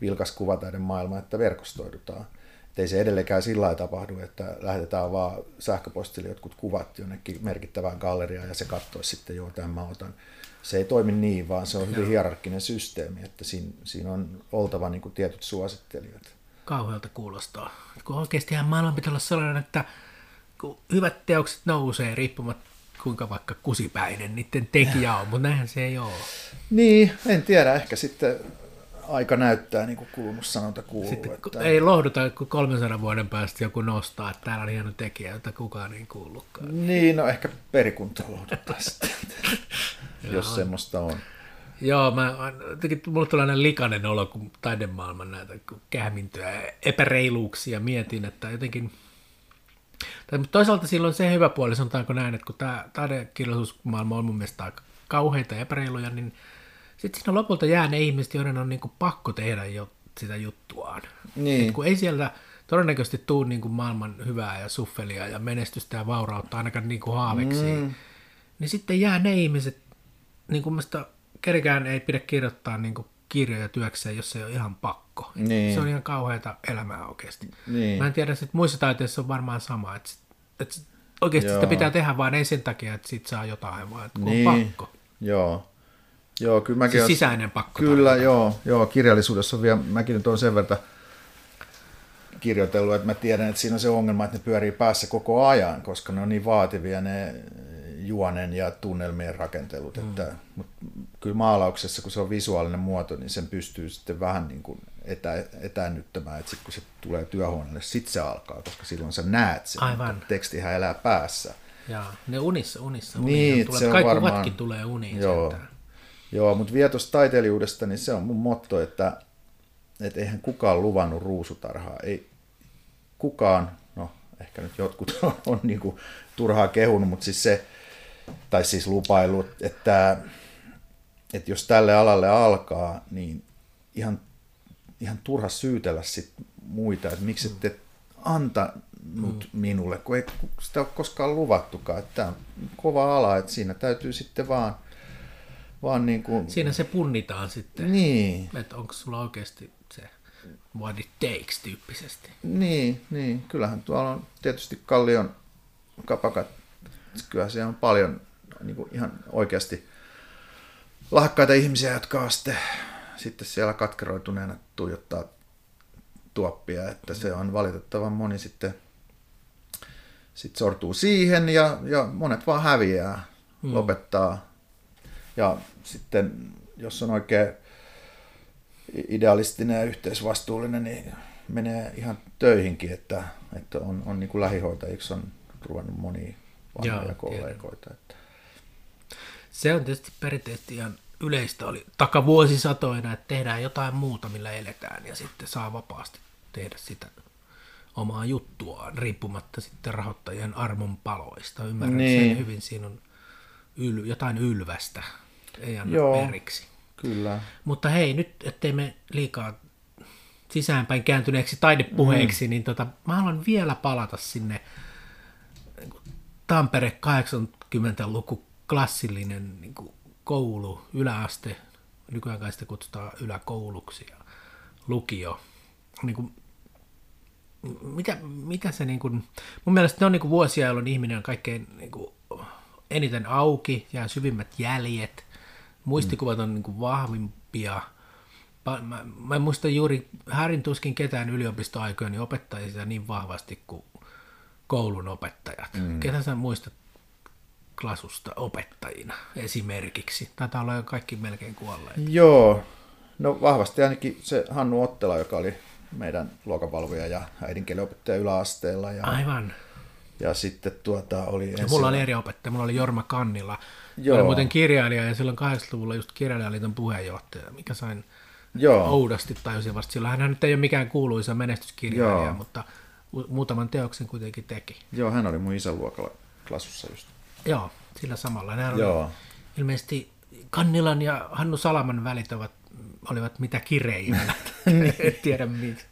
vilkas kuvataiden maailma, että verkostoidutaan. Ei se edelleenkään sillä lailla tapahdu, että lähetetään vaan sähköpostille jotkut kuvat jonnekin merkittävään galleriaan ja se katsoisi sitten, joo, tämän mä otan se ei toimi niin, vaan se on hyvin hierarkkinen systeemi, että siinä, siinä on oltava niin kuin tietyt suosittelijat. Kauhealta kuulostaa. Kun oikeastihan maailman pitää olla sellainen, että kun hyvät teokset nousee riippumatta kuinka vaikka kusipäinen niiden tekijä on, mutta näinhän se ei ole. Niin, en tiedä. Ehkä sitten aika näyttää, niin kuin kulmussanonta kuuluu. Sitten, että... Ei lohduta, kun 300 vuoden päästä joku nostaa, että täällä on hieno tekijä, jota kukaan ei kuullutkaan. Niin, no ehkä perikunta lohduttaa (laughs) sitten. (laughs) jos semmoista on. Joo, mä, jotenkin, mulla tulee aina likainen olo, kun taidemaailman näitä kähmintöjä, epäreiluuksia mietin, että jotenkin... Tai, mutta toisaalta silloin se hyvä puoli, sanotaanko näin, että kun tämä taidekirjallisuusmaailma on mun mielestä aika kauheita ja epäreiluja, niin Sitten siinä lopulta jää ne ihmiset, joiden on niin kuin pakko tehdä jo sitä juttuaan. Niin. Et kun ei sieltä todennäköisesti tuu niin kuin maailman hyvää ja suffelia ja menestystä ja vaurautta ainakaan niin kuin haaveksi, mm. niin sitten jää ne ihmiset, niin kuin kerikään ei pidä kirjoittaa niin kuin kirjoja työkseen, jos se ei ole ihan pakko. Niin. Se on ihan kauheata elämää oikeasti. Niin. Mä en tiedä, että muissa taiteissa on varmaan sama, että, että oikeasti Joo. sitä pitää tehdä vaan ei sen takia, että siitä saa jotain, vaan että kun Niin. on pakko. Joo. Joo, kyllä mäkin Siis sisäinen pakko. Kyllä, joo, joo, kirjallisuudessa on vielä, mäkin nyt olen sen verran kirjoitellut, että mä tiedän, että siinä on se ongelma, että ne pyörii päässä koko ajan, koska ne on niin vaativia ne juonen ja tunnelmien rakentelut, mm. että mutta kyllä maalauksessa, kun se on visuaalinen muoto, niin sen pystyy sitten vähän niin kuin etä, etäännyttämään, että sitten kun se tulee työhuoneelle, sitten se alkaa, koska silloin sä näet sen, Aivan. tekstihän elää päässä. Ja ne unissa, unissa. Niin, tulee, se on kaikki varmaan- tulee uniin Joo. sentään. Joo, mutta vielä tuosta taiteilijuudesta, niin se on mun motto, että, että eihän kukaan luvannut ruusutarhaa. Ei kukaan, no ehkä nyt jotkut (laughs) on, on niin kuin turhaa kehunut, mutta siis se, tai siis lupailut, että, että jos tälle alalle alkaa, niin ihan, ihan turha syytellä sit muita, että miksi ette antanut minulle, kun ei sitä ole koskaan luvattukaan. Että tämä on kova ala, että siinä täytyy sitten vaan, vaan niin kuin, Siinä se punnitaan sitten, niin, että onko sulla oikeasti se what it takes tyyppisesti. niin, niin, kyllähän tuolla on tietysti Kallion kapakat, kyllä siellä on paljon niin kuin ihan oikeasti lahjakkaita ihmisiä, jotka on sitten, sitten siellä katkeroituneena tuijottaa tuoppia, että se on valitettavan moni sitten sit sortuu siihen ja, ja monet vaan häviää, mm. lopettaa. Ja sitten jos on oikein idealistinen ja yhteisvastuullinen, niin menee ihan töihinkin, että, että on, on niin kuin lähihoitajiksi on ruvennut monia vanhoja Joo, kollegoita. Että. Se on tietysti perinteisesti ihan yleistä oli takavuosisatoina, että tehdään jotain muuta, millä eletään ja sitten saa vapaasti tehdä sitä omaa juttuaan, riippumatta sitten rahoittajien armon paloista. Ymmärrän Niin. sen hyvin, siinä on yl, jotain ylvästä, ei anna Joo. periksi. Kyllä. Mutta hei, nyt ettei me liikaa sisäänpäin kääntyneeksi taidepuheeksi, mm. niin tota, mä haluan vielä palata sinne Tampere 80-luku klassillinen niin kuin koulu, yläaste, nykyään kai sitä kutsutaan yläkouluksi ja lukio. Niin kuin, mitä, mitä se niin kuin, mun mielestä ne on niin kuin vuosia, jolloin ihminen on kaikkein niin kuin, eniten auki, jää syvimmät jäljet, muistikuvat on niin kuin vahvimpia. Mä, mä en muista juuri härin tuskin ketään yliopistoaikoja, niin opettajia sitä niin vahvasti kuin koulun opettajat. Mm. Ketä sä muistat klasusta opettajina esimerkiksi? Taitaa olla jo kaikki melkein kuolleet. Joo, no vahvasti ainakin se Hannu Ottela, joka oli meidän luokanvalvoja ja äidinkielenopettaja yläasteella. Ja, Aivan. Ja sitten tuota oli Ja ensin... mulla oli eri opettaja, mulla oli Jorma Kannila. Joo. Oli muuten kirjailija ja silloin 80-luvulla just kirjailijaliiton puheenjohtaja, mikä sain Joo, oudosti tajusin vasta. Silloin hän nyt ei ole mikään kuuluisa menestyskirjailija, Joo. mutta mu- muutaman teoksen kuitenkin teki. joo, hän oli mun isän luokalla klasussa just. Joo, sillä samalla. Nämä oli Joo, ilmeisesti Kannilan ja Hannu Salaman välit ovat, olivat mitä kireimmät. (laughs) en tiedä miksi.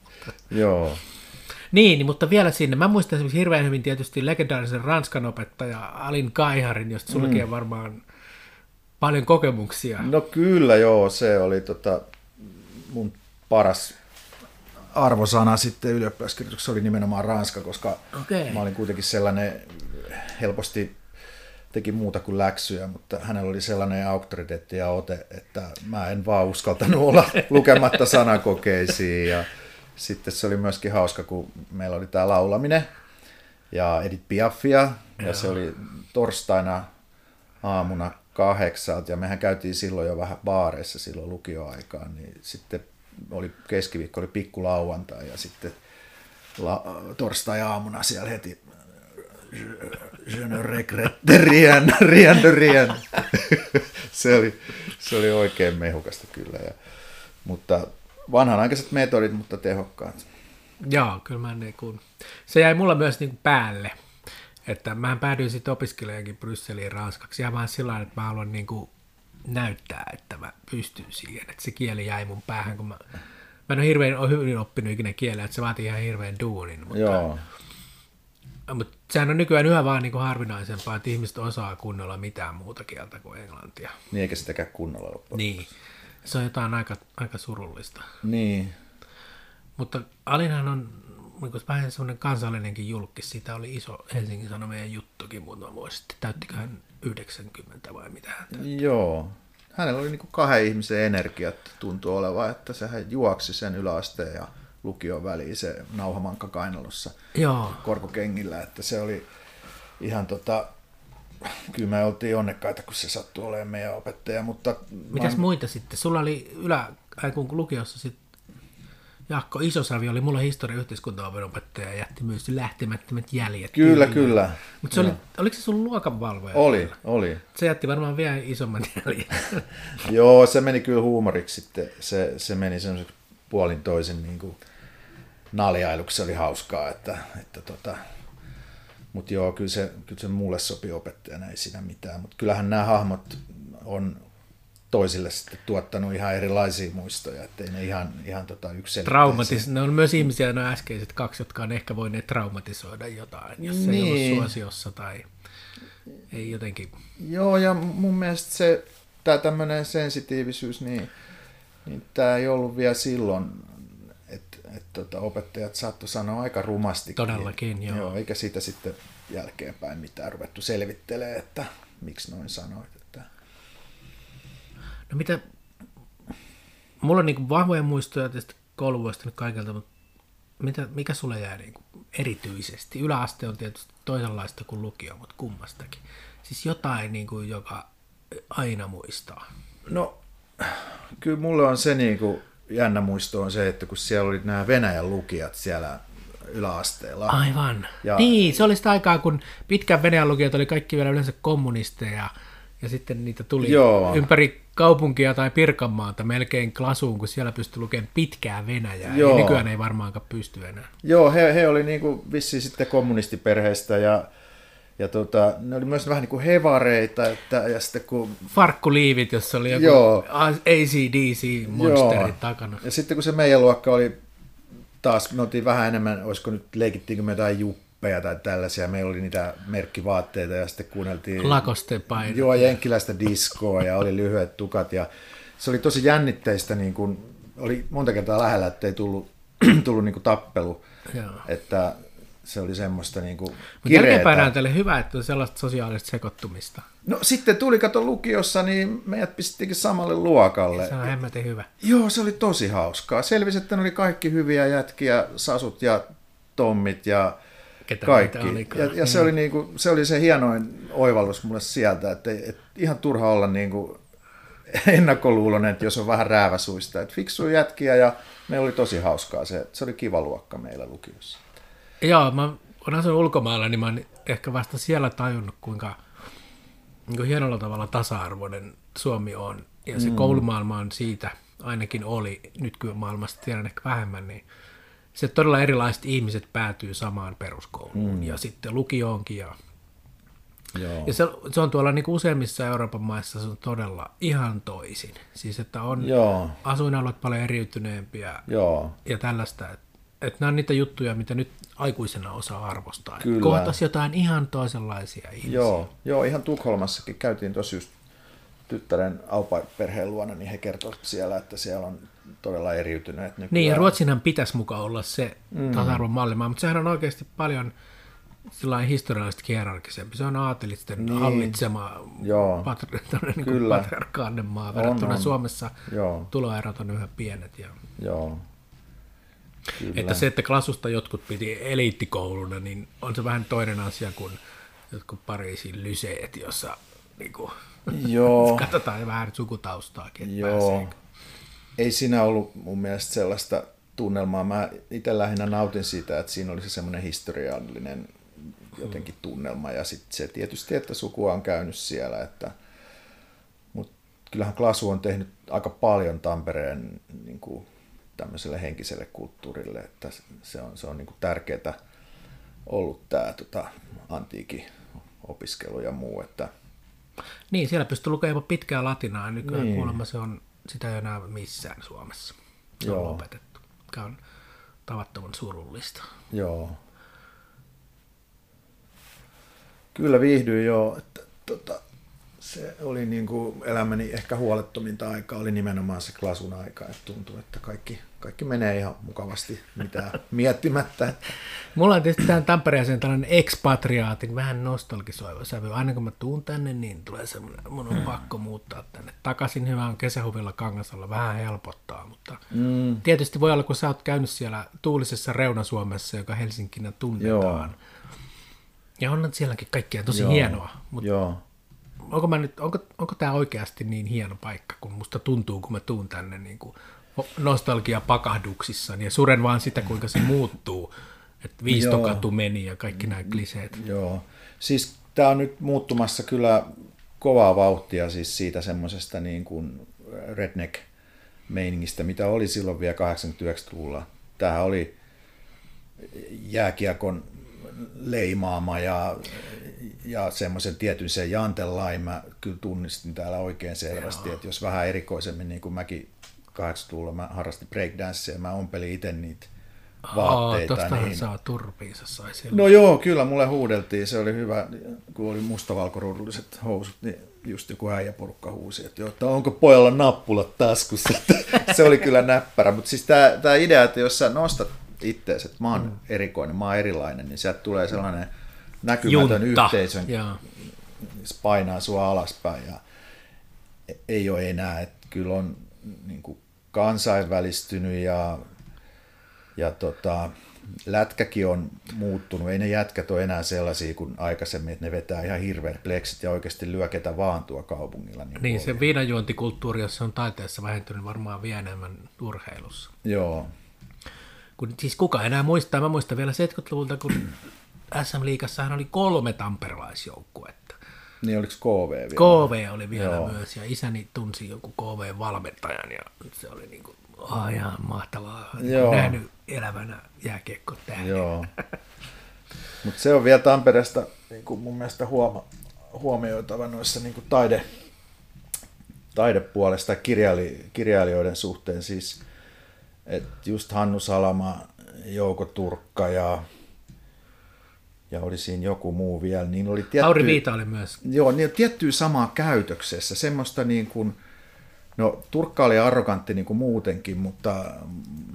joo, Niin, niin, mutta vielä sinne. Mä muistan esimerkiksi hirveän hyvin tietysti legendaarisen Ranskan opettaja Alin Kaiharin, josta sullakin on varmaan paljon kokemuksia. No kyllä joo, se oli tota, mun paras arvosana sitten ylioppilaskirjoituksessa oli nimenomaan Ranska, koska Okei. mä olin kuitenkin sellainen, helposti teki muuta kuin läksyjä, mutta hänellä oli sellainen auktoriteetti ja ote, että mä en vaan uskaltanut olla lukematta (laughs) sanakokeisiin ja sitten se oli myöskin hauska, kun meillä oli tämä laulaminen ja Edith Piafia ja se oli torstaina aamuna kahdeksalta ja mehän käytiin silloin jo vähän baareissa silloin lukioaikaan, niin sitten oli keskiviikko, oli pikku lauantai ja sitten la, torstai-aamuna siellä heti Je ne regrette (laughs) rien, rien de rien. (laughs) se, oli, se oli oikein mehukasta kyllä. Ja, mutta vanhanaikaiset metodit, mutta tehokkaat. Joo, kyllä mä niin kuin, se jäi mulla myös niin kuin päälle. Että mä päädyin sitten opiskelejakin Brysseliin ranskaksi. Ja vaan sillä että mä haluan niin kuin näyttää, että mä pystyn siihen. Että se kieli jäi mun päähän, kun mä, mä en ole hirveän ole hyvin oppinut ikinä kielellä, että se vaatii ihan hirveän duunin. Mutta, Joo. mutta sehän on nykyään yhä vaan niin kuin harvinaisempaa, että ihmiset osaa kunnolla mitään muuta kieltä kuin englantia. Niin eikä sitäkään kunnolla loppuun. Niin. Se on jotain aika, aika surullista. Niin. Mutta Alinhan on niin kuin vähän semmoinen kansallinenkin julkis. Siitä oli iso Helsingin Sanomien juttukin muutama vuosi sitten. Täyttiköhän 90 vai mitä hän täytti? Joo. Hänellä oli niin kuin kahden ihmisen energiat tuntuu olevan, että sehän juoksi sen yläasteen ja lukion väliin se nauhamankka kainalossa Joo. korkokengillä, että se oli ihan tota, kyllä me oltiin onnekkaita, kun se sattui olemaan meidän opettaja, mutta Mitäs muita sitten? Sulla oli ylä, kun lukiossa sitten Jaakko Isosavi oli mulla historia yhteiskuntaopin opettaja ja jätti myös lähtemättömät jäljet. kyllä, kyllä. Mutta se oli, oliko se sun luokanvalvoja? Oli, oli. Se jätti varmaan vielä isomman jäljen. (laughs) Joo, se meni kyllä huumoriksi sitten. Se, se meni semmoiseksi puolin toisin niin kuin naljailuksi. Se oli hauskaa, että, että tota, mutta joo, kyllä se, kyllä se mulle sopi opettajana, ei siinä mitään. Mutta kyllähän nämä hahmot on toisille sitten tuottanut ihan erilaisia muistoja, ettei ne ihan, ihan tota yksin. Traumatis, ne on myös ihmisiä, ne äskeiset kaksi, jotka on ehkä voineet traumatisoida jotain, jos niin. ei ollut Niin. suosiossa tai ei jotenkin. Joo, ja mun mielestä se, tämä tämmöinen sensitiivisyys, niin, niin tämä ei ollut vielä silloin, että et, tota, opettajat saattoi sanoa aika rumasti. Todellakin, joo. joo. Eikä siitä sitten jälkeenpäin mitään ruvettu selvittelee, että miksi noin sanoit. Että... No mitä, mulla on niin vahvoja muistoja tästä kouluvuodesta nyt kaikilta, mutta mitä, mikä sulle jää niin erityisesti? Yläaste on tietysti toisenlaista kuin lukio, mutta kummastakin. Siis jotain, niin kuin, joka aina muistaa. No, kyllä mulle on se niin kuin, jännä muisto on se, että kun siellä oli nämä Venäjän lukijat siellä yläasteella. Aivan. Ja-. Niin, se oli sitä aikaa, kun pitkän Venäjän lukijat oli kaikki vielä yleensä kommunisteja, ja sitten niitä tuli Joo. Ympäri kaupunkia tai Pirkanmaata melkein klasuun, kun siellä pystyi lukemaan pitkää Venäjää. Joo. Ja nykyään ei varmaankaan pysty enää. Joo, he, he oli niinku vissiin sitten kommunistiperheestä ja, ja tota, ne oli myös vähän niin kuin hevareita, että, ja sitten kun Farkkuliivit, jossa oli joku Joo. ACDC-monsteri Joo. takana. Ja sitten kun se meidän luokka oli taas, me oltiin vähän enemmän, olisiko nyt, leikittiinkö me jotain juppeja tai tällaisia, meillä oli niitä merkkivaatteita ja sitten kuunneltiin Lakoste paino. joo, jenkkiläistä diskoa ja oli lyhyet tukat ja se oli tosi jännitteistä, niin kuin, oli monta kertaa lähellä, että ei tullut, (clears throat) tullut niin kuin tappelu, Joo. että se oli semmoista niin kuin Mutta jälkeenpäin on teille hyvä, että on sellaista sosiaalista sekoittumista. No sitten tuli kato lukiossa, niin meidät pistettiinkin samalle luokalle. Se on hemmetin hyvä. Joo, se oli tosi hauskaa. Selvisi, että ne oli kaikki hyviä jätkiä, Sasut ja Tommit ja Ketä kaikki. Ja, ja se, oli niinku, se oli se hienoin oivallus mulle sieltä, että, että ihan turha olla niinku ennakkoluulonen, että jos on vähän rääväsuista. Että fiksu jätkiä ja meillä oli tosi hauskaa. Se, se oli kiva luokka meillä lukiossa. Joo, mä kun asun ulkomailla, niin mä oon ehkä vasta siellä tajunnut, kuinka niin kuin hienolla tavalla tasa-arvoinen Suomi on. Ja se mm. koulumaailma on siitä, ainakin oli, nyt kyllä maailmasta tiedän ehkä vähemmän, niin se todella erilaiset ihmiset päätyy samaan peruskouluun mm. ja sitten lukioonkin. Ja, Joo. ja se, se on tuolla niin kuin useimmissa Euroopan maissa se on todella ihan toisin. Siis että on Joo. asuinalueet paljon eriytyneempiä Joo. ja tällaista. Että et nämä on niitä juttuja, mitä nyt aikuisena osaa arvostaa. Kyllä. Kohtas jotain ihan toisenlaisia ihmisiä. Joo, joo, ihan Tukholmassakin käytiin tosi just tyttären aupa-perheen luona, niin he kertoivat siellä, että siellä on todella eriytyneet nykyään. Niin, ja Ruotsinhan pitäisi mukaan olla se mm. tasa-arvon mallimaa, mutta sehän on oikeasti paljon sellainen historiallisesti hierarkisempi. Se on aatelisten niin. hallitsema Joo. patri- niin patriarkaalinen maa. Verrattuna on. Suomessa Joo, tuloerot on yhä pienet. Ja, joo. Kyllä. että se, että klasusta jotkut piti eliittikouluna, niin on se vähän toinen asia kuin jotkut Pariisin lyseet, jossa niin kuin, (laughs) Joo, katsotaan vähän sukutaustaakin, joo. pääseekö. Ei siinä ollut mun mielestä sellaista tunnelmaa. Mä itse lähinnä nautin siitä, että siinä oli se semmoinen historiallinen jotenkin tunnelma ja sitten se tietysti, että sukua on käynyt siellä, että mutta kyllähän Klasu on tehnyt aika paljon Tampereen niin kuin, tämmöiselle henkiselle kulttuurille, että se on, se on niin tärkeää ollut tämä tota, antiikin opiskelu ja muu, että Niin, siellä pystyy lukemaan pitkää latinaa. Nykyään Niin. kuulemma se on, sitä ei enää missään Suomessa. Se Joo. on lopetettu. Mikä on tavattoman surullista. Joo. Kyllä viihdyin jo. Että, tota, se oli niin kuin elämäni ehkä huolettominta aikaa, oli nimenomaan se klasun aika. Että tuntui, että kaikki, kaikki menee ihan mukavasti mitään (laughs) miettimättä. Mulla on tietysti tähän Tampereeseen tällainen expatriaatin, vähän nostalgisoiva sävy. Aina kun mä tuun tänne, niin tulee semmoinen, mun on pakko muuttaa tänne. Takaisin hyvä on kesähuvilla Kangasalla, vähän helpottaa, mutta mm. tietysti voi olla, kun sä oot käynyt siellä tuulisessa Reuna-Suomessa, joka Helsinkinä tunnetaan. Joo. Ja on sielläkin kaikkea tosi Joo. hienoa, mutta Joo. Onko, mä nyt, onko, onko tämä oikeasti niin hieno paikka, kun musta tuntuu, kun mä tuun tänne niin kuin nostalgia pakahduksissaan ja suren vaan sitä, kuinka se muuttuu. Että viistokatu meni ja kaikki nämä kliseet. Joo. Siis tämä on nyt muuttumassa kyllä kovaa vauhtia siis siitä semmoisesta niin kuin redneck-meiningistä, mitä oli silloin vielä 89-luvulla. Tämähän oli jääkiekon leimaama ja, ja semmoisen tietyn sen jantelain mä kyllä tunnistin täällä oikein selvästi, että jos vähän erikoisemmin, niin kuin mäkin 80-luvulla mä harrastin breakdancea, mä ompelin itse niitä vaatteita. Tostahan niin, saa turpiinsa sai silloin. No joo, kyllä mulle huudeltiin. Se oli hyvä, kun oli mustavalkorulliset housut, niin just joku äijäporukka huusi, että, joo, että onko pojalla nappulat taskussa. (laughs) se oli kyllä näppärä, mutta siis tämä, tämä idea, että jos sä nostat ittees, että mä oon mm. erikoinen, mä oon erilainen, niin sieltä tulee sellainen näkymätön Juntta. yhteisön, se painaa sua alaspäin ja ei ole enää, että kyllä on niin kuin kansainvälistynyt ja, ja tota, lätkäkin on muuttunut. Ei ne jätkät ole enää sellaisia kuin aikaisemmin, että ne vetää ihan hirveät pleksit ja oikeasti lyö ketä vaan tuo kaupungilla. Niin, Niin, se viinajuontikulttuuri, jos se on taiteessa vähentynyt, varmaan vie enemmän urheilussa. Joo, Kun, siis kuka enää muistaa, mä muistan vielä 70-luvulta, kun SM-liigassahan oli kolme tamperelaisjoukkuetta. niin oliko KV vielä? KV oli vielä Joo. Myös, ja isäni tunsi joku KV-valmentajan, ja se oli niin kuin, oh, ihan mahtavaa. Niin Joo. nähnyt elävänä jääkiekko tähden. Joo. (laughs) Mutta se on vielä Tampereesta niin kuin mun mielestä huoma, huomioitava noissa niin kuin taide, taidepuolesta kirjaili, kirjailijoiden suhteen. Siis, että just Hannu Salama, Jouko Turkka ja, ja oli siinä joku muu vielä, niin oli tietty... Lauri Viita oli myös. Joo, niin tiettyä samaa käytöksessä, semmoista niin kuin, no Turkka oli arrogantti niin kuin muutenkin, mutta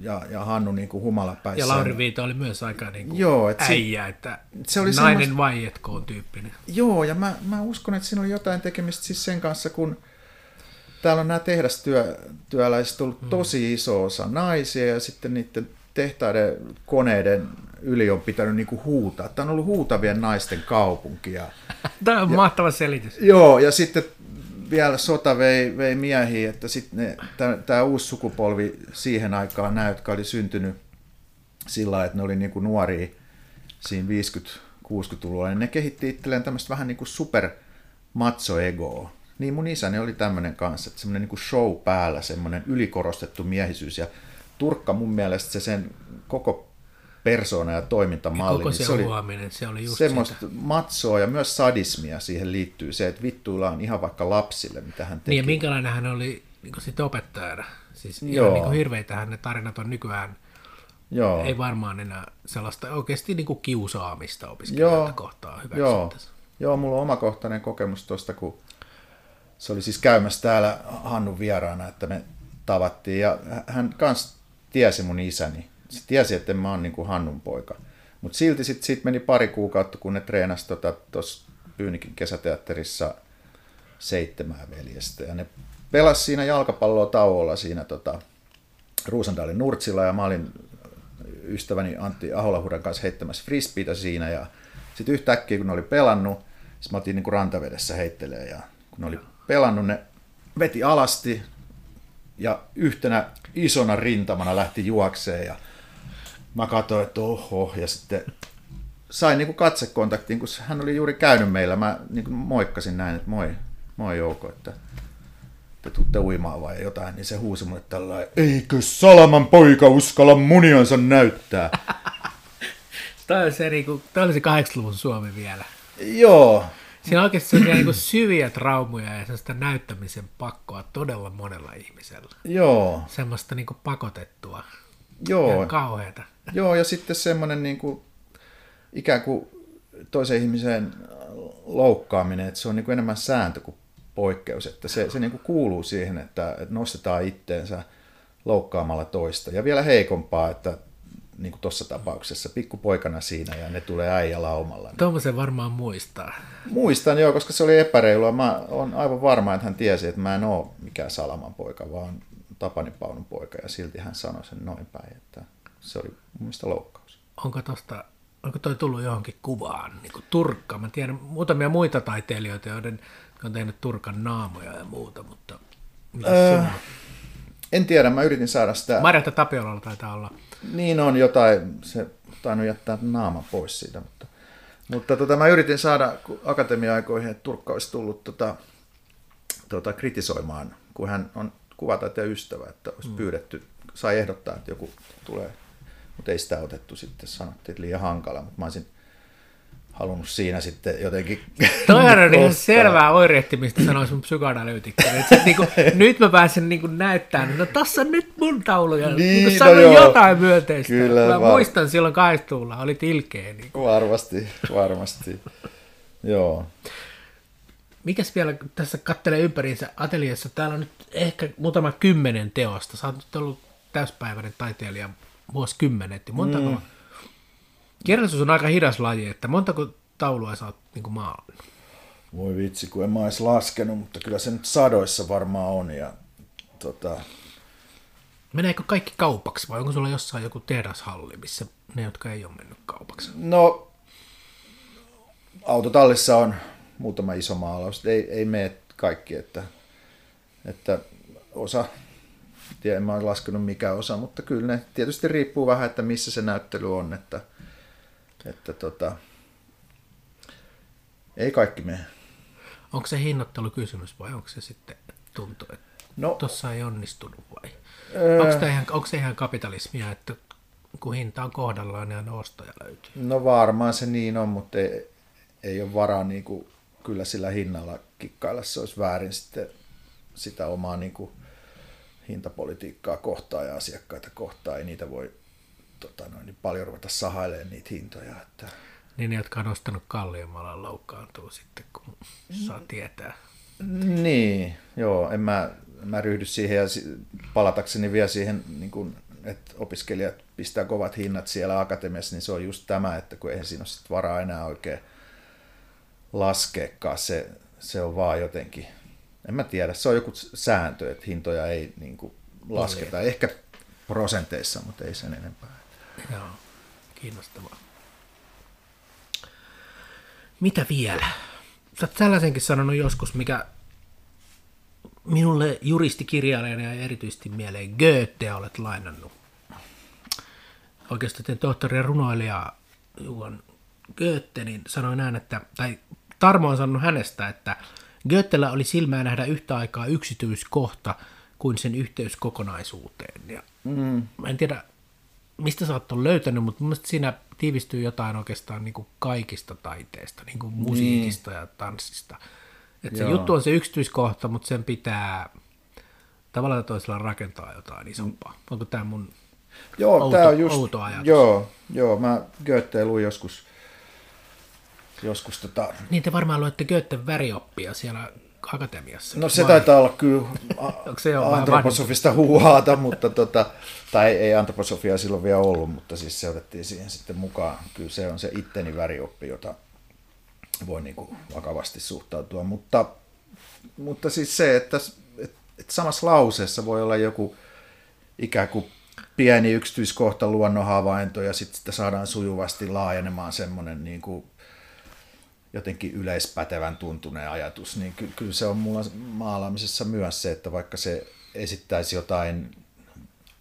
ja, ja Hannu niin kuin humalapäissä. Ja Lauri Viita oli myös aika niin kuin Joo, et äijä, että se oli nainen semmoista- vaietkoon tyyppinen. Joo, ja mä, mä uskon, että siinä oli jotain tekemistä siis sen kanssa, kun täällä on nämä tehdastyöläiset ollut Hmm. tosi iso osa naisia, ja sitten niiden tehtaiden koneiden yli on pitänyt niinku huutaa. Tämä on ollut huutavien naisten kaupunki. Ja, (laughs) Tämä on mahtava selitys. joo, ja sitten vielä sota vei, vei miehiä, että sitten tämä uusi sukupolvi siihen aikaan, nämä, jotka oli syntynyt sillä että ne oli niinku nuoria siinä 50-60-luvulla, niin ne kehitti itselleen tämmöistä vähän niin kuin super macho-egoa. Niin mun isäni oli tämmöinen kanssa, että semmoinen niin show päällä, semmoinen ylikorostettu miehisyys. Ja Turkka mun mielestä se sen koko persona ja toimintamalli, Koko niin se, se oli huominen, se oli just semmoista sitä. matsoa ja myös sadismia siihen liittyy se, että vittuillaan ihan vaikka lapsille, mitä hän teki. Niin ja minkälainen hän oli niin kuin sit opettajana. Siis Joo. ihan niin kuin hirveitähän ne tarinat on nykyään. Joo. Ei varmaan enää sellaista oikeasti niin kuin kiusaamista opiskelijoita Joo. kohtaan Joo. Joo, mulla on omakohtainen kokemus tuosta, kun se oli siis käymässä täällä Hannun vieraana, että me tavattiin. Ja hän kans tiesi mun isäni. Se tiesi, että mä oon niin kuin Hannun poika. Mutta silti sitten sit meni pari kuukautta, kun ne treenasi tuossa tota, Pyynikin kesäteatterissa seitsemää veljestä. Ja ne pelasi siinä jalkapalloa tauolla siinä tota, Ruusandaalin Nurtsilla ja mä olin ystäväni Antti Aholahuuden kanssa heittämässä frisbeitä siinä ja sitten yhtäkkiä kun ne oli pelannut, siis mä otin niin kuin rantavedessä heittelee ja kun ne oli pelannut, ne veti alasti ja yhtenä isona rintamana lähti juokseen ja mä katsoin, että oho, ja sitten sain niin kuin katsekontaktiin, kun hän oli juuri käynyt meillä, mä niin kuin moikkasin näin, että moi, moi Jouko, että te tuutte uimaan vai jotain, niin se huusi mulle tällä eikö Salaman poika uskalla muniansa näyttää? (laughs) Tämä oli se, niin kuin, tämä oli se 80-luvun Suomi vielä. Joo, Siinä on oikeasti sellaisia niin syviä traumoja ja sellaista näyttämisen pakkoa todella monella ihmisellä. Joo, Semmoista niin pakotettua. Joo. Ihan kauheata. Joo, ja sitten semmoinen niin kuin, ikään kuin toisen ihmisen loukkaaminen, että se on niin kuin enemmän sääntö kuin poikkeus, että se, se niin kuin kuuluu siihen, että, että nostetaan itteensä loukkaamalla toista. Ja vielä heikompaa, että niin kuin tuossa tapauksessa, pikkupoikana siinä ja ne tulee äijä laumalla. Tuommoisen varmaan muistaa. Muistan joo, koska se oli epäreilua. Mä oon aivan varma, että hän tiesi, että mä en ole mikään Salaman poika, vaan Tapani Paunun poika. Ja silti hän sanoi sen noin päin, että se oli mun mielestä loukkaus. Onko tosta, onko toi tullut johonkin kuvaan, niin kuin Turkka? Mä tiedän muutamia muita taiteilijoita, joiden on tehnyt Turkan naamoja ja muuta, mutta Öö? En tiedä, mä yritin saada sitä. Marjatta Tapiolalla taitaa olla. Niin on jotain, se tainnut jättää naama pois siitä, mutta, mutta tota, mä yritin saada akatemia-aikoihin, että Turkka olisi tullut tota, tota, kritisoimaan, kun hän on kuvataiteen ystävä, että olisi mm. pyydetty, sai ehdottaa, että joku tulee, mutta ei sitä otettu sitten, sanottiin, että liian hankala, mutta mä olisin halunnut siinä sitten jotenkin... (laughs) Toi on ihan selvää oirehtimistä, sanoisi mun psykoanalyytikko. Se, (laughs) niinku, nyt mä pääsen niinku näyttämään, no on nyt mun tauluja. Niin, niinku, no sano joo. jotain myönteistä. Kyllä, mä vaan. muistan silloin kaistuulla, olit ilkeä. Niin. Varmasti, varmasti. (laughs) Joo. Mikäs vielä, tässä kattelee ympäriinsä ateliassa, täällä on nyt ehkä muutama kymmenen teosta. Sä oot nyt ollut täyspäiväinen taiteilija vuosikymmenet. niin Montako... Mm. Kirjallisuus on aika hidas laji, että montako taulua sä oot niin maalannut? Voi vitsi, kun en mä edes laskenut, mutta kyllä se nyt sadoissa varmaan on. Ja, tota, Meneekö kaikki kaupaksi vai onko sulla jossain joku tehdashalli, missä ne, jotka ei ole mennyt kaupaksi? no, autotallissa on muutama iso maalaus. Ei, ei mene kaikki, että, että osa, tiedä, en mä ole laskenut mikä osa, mutta kyllä ne tietysti riippuu vähän, että missä se näyttely on, että, että tota, ei kaikki mene. Onko se hinnoittelukysymys vai onko se sitten tuntuu, että No, tuossa ei onnistunut vai? Öö. Onko, ihan, onko se ihan kapitalismia, että kun hinta on kohdallaan, niin aina ostaja löytyy? No varmaan se niin on, mutta ei, ei ole varaa niin kuin, kyllä sillä hinnalla kikkailla. Se olisi väärin sitten sitä omaa niin kuin, hintapolitiikkaa kohtaan ja asiakkaita kohtaan. Ei niitä voi tota, noin, niin paljon ruveta sahailemaan niitä hintoja. Että... Niin ne, jotka on ostanut kalliimmalla, loukkaantuu sitten, kun saa tietää. Niin, joo, en mä, mä ryhdy siihen ja palatakseni vielä siihen, niin kuin, että opiskelijat pistää kovat hinnat siellä akatemiassa, niin se on just tämä, että kun eihän siinä ole sit varaa enää oikein laskeekaan, se, se on vaan jotenkin, en mä tiedä, se on joku sääntö, että hintoja ei niin kuin, lasketa, ehkä prosenteissa, mutta ei sen enempää. Joo, kiinnostavaa. Mitä vielä? Sä oot tällaisenkin sanonut joskus, mikä minulle juristikirjailijana ja erityisesti mieleen Goethea olet lainannut. Oikeastaan tohtori ja runoilija Juhan Goethe niin sanoi näin, että, tai Tarmo on sanonut hänestä, että Goethellä oli silmää nähdä yhtä aikaa yksityiskohta kuin sen yhteys kokonaisuuteen. Ja Mm. mä en tiedä, mistä sä oot löytänyt, mutta mun mielestä siinä tiivistyy jotain oikeastaan niin kuin kaikista taiteista, niin kuin musiikista ja tanssista. Et se Joo. juttu on se yksityiskohta, mutta sen pitää tavallaan toisella rakentaa jotain isompaa. Onko tämä mun... Joo, Outo- tämä on just, outo ajatus. joo, joo, mä Goethe luin joskus, joskus tota, Niin te varmaan luette Goethen värioppia siellä akatemiassa. No se taitaa olla kyllä Onko se antroposofista huuhaata, mutta tota, tai ei antroposofia silloin vielä ollut, mutta siis se otettiin siihen sitten mukaan. Kyllä se on se itteni värioppi, jota voi niin kuin vakavasti suhtautua, mutta, mutta siis se, että, että, että samassa lauseessa voi olla joku ikään kuin pieni yksityiskohta luonnonhavainto ja sitten sitä saadaan sujuvasti laajenemaan semmoinen niin kuin jotenkin yleispätevän tuntuneen ajatus, niin ky- kyllä se on mulla maalaamisessa myös se, että vaikka se esittäisi jotain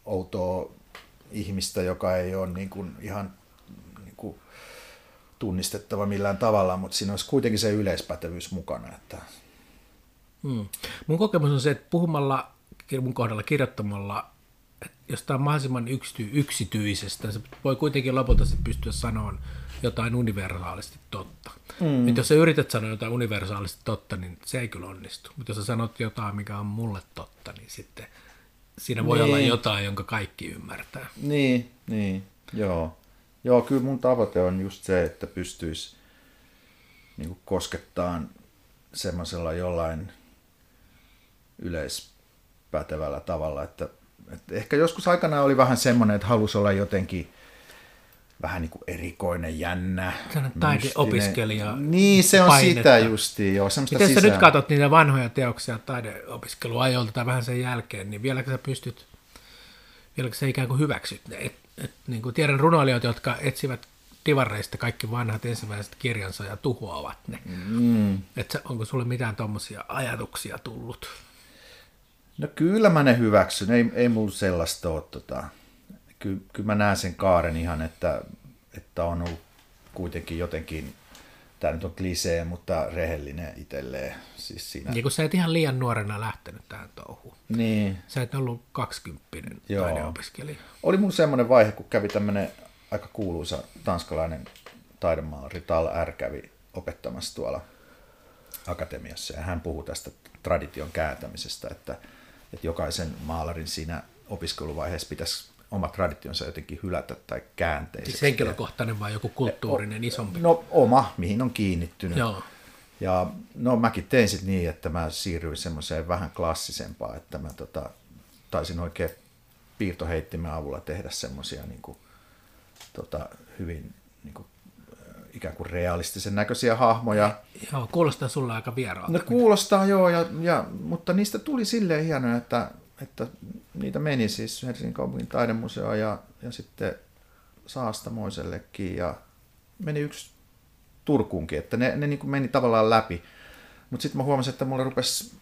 outoa ihmistä, joka ei ole niin kuin ihan niin kuin tunnistettava millään tavalla, mutta siinä olisi kuitenkin se yleispätevyys mukana. Että... Hmm. Mun kokemus on se, että puhumalla, mun kohdalla kirjoittamalla, jostain mahdollisimman yksity, yksityisestä, se voi kuitenkin lopulta sit pystyä sanomaan jotain universaalisti totta. Mm. Jos sä yrität sanoa jotain universaalista totta, niin se ei kyllä onnistu. Mutta jos sä sanot jotain, mikä on mulle totta, niin sitten siinä voi niin. olla jotain, jonka kaikki ymmärtää. Niin, niin, joo. Joo, kyllä mun tavoite on just se, että pystyisi niin koskettaa semmoisella jollain yleispätevällä tavalla, että, että ehkä joskus aikana oli vähän semmoinen, että halusi olla jotenkin vähän niin kuin erikoinen, jännä. taideopiskelija. Niin, se on painetta. sitä justiin, joo. Miten sisään... sä nyt katsot niitä vanhoja teoksia taideopiskeluajolta tai vähän sen jälkeen, niin vieläkö sä pystyt, vieläkö sä ikään kuin hyväksyt ne? Et, et, niin kuin tiedän runoilijoita, jotka etsivät divareista kaikki vanhat ensimmäiset kirjansa ja tuhoavat ne. Mm. Et onko sulle mitään tuommoisia ajatuksia tullut? No kyllä mä ne hyväksyn, ei, ei mulla sellaista ole. Tota, kyllä, kyllä mä näen sen kaaren ihan, että, että on ollut kuitenkin jotenkin, tämä nyt on klisee, mutta rehellinen itselleen. Siis siinä... Niin kun sä et ihan liian nuorena lähtenyt tähän touhuun. Niin. Sä et ollut kaksikymppinen taideopiskelija. Oli mun semmoinen vaihe, kun kävi tämmöinen aika kuuluisa tanskalainen taidemaalari Tal R kävi opettamassa tuolla akatemiassa ja hän puhui tästä tradition kääntämisestä, että, että jokaisen maalarin siinä opiskeluvaiheessa pitäisi oma traditionsa jotenkin hylätä tai käänteiseksi. Siis henkilökohtainen vai joku kulttuurinen o, isompi? No oma, mihin on kiinnittynyt. Joo. Ja no mäkin tein sitten niin, että mä siirryin semmoiseen vähän klassisempaan, että mä tota, taisin oikein piirtoheittimen avulla tehdä semmoisia niin tota, hyvin niin kuin, ikään kuin realistisen näköisiä hahmoja. Joo, kuulostaa sulle aika vieraalta. No kuulostaa joo, ja, ja, mutta niistä tuli silleen hienoja, että, että niitä meni siis Helsingin kaupungin taidemuseo ja, ja sitten Saastamoisellekin ja meni yksi Turkuunkin, että ne, ne niin kuin meni tavallaan läpi. Mutta sitten mä huomasin, että mulle rupesi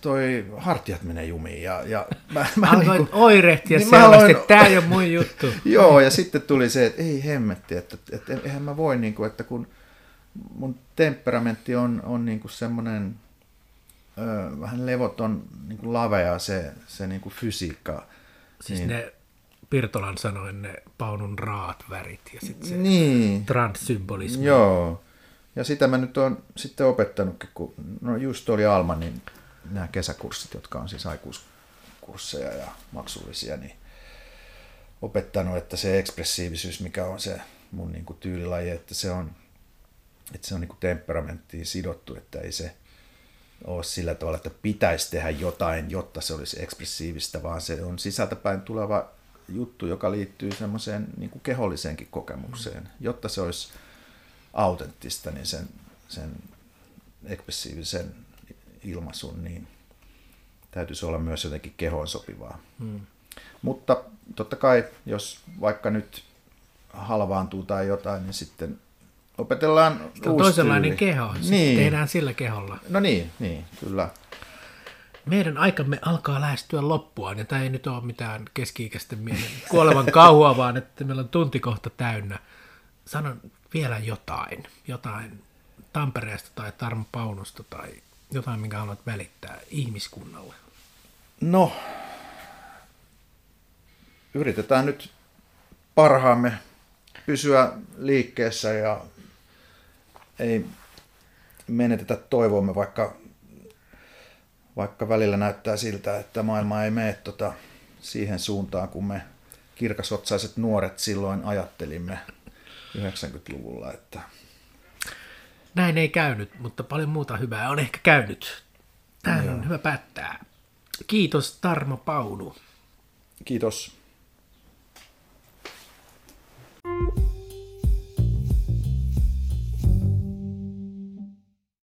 toi hartiat menee jumiin. Ja, ja mä, mä niin kuin, oirehtia niin selvästi, aloin, että tämä ei ole mun juttu. (laughs) joo, ja sitten tuli se, että ei hemmetti, että, että, että eihän mä voi, niin kuin, että kun mun temperamentti on, on niin kuin semmoinen ö, vähän levoton niin kuin lavea se, se niin kuin fysiikka. Siis niin, ne Pirtolan sanoen ne paunun raat värit ja sitten se niin, transsymbolismi. Joo, ja sitä mä nyt oon sitten opettanutkin, kun no just oli Alma, niin nämä kesäkurssit, jotka on siis aikuiskursseja ja maksullisia, niin opettanut, että se ekspressiivisyys, mikä on se mun niin kuin tyylilaji, että se on, että se on niin kuin temperamenttiin sidottu, että ei se ole sillä tavalla, että pitäisi tehdä jotain, jotta se olisi ekspressiivistä, vaan se on sisältäpäin tuleva juttu, joka liittyy semmoiseen niin kuin keholliseenkin kokemukseen. Jotta se olisi autenttista, niin sen, sen ekspressiivisen ilmaisun, niin täytyisi olla myös jotenkin kehoon sopivaa. Hmm. Mutta totta kai, jos vaikka nyt halvaantuu tai jotain, niin sitten opetellaan Sitä uusi toisenlainen tyyli. keho, niin. tehdään sillä keholla. No niin, niin, kyllä. Meidän aikamme alkaa lähestyä loppuaan, ja tämä ei nyt ole mitään keski-ikäisten mielen kuolevan kauhua, (laughs) vaan että meillä on tunti kohta täynnä. Sanon vielä jotain, jotain Tampereesta tai Tarmo Paunosta tai jotain, minkä haluat välittää ihmiskunnalle? No, yritetään nyt parhaamme pysyä liikkeessä ja ei menetetä toivoamme, vaikka, vaikka välillä näyttää siltä, että maailma ei mene tota siihen suuntaan, kun me kirkasotsaiset nuoret silloin ajattelimme 90-luvulla. Että... Näin ei käynyt, mutta paljon muuta hyvää on ehkä käynyt. Tähän on hyvä päättää. Kiitos Tarmo Paunu. Kiitos. thank you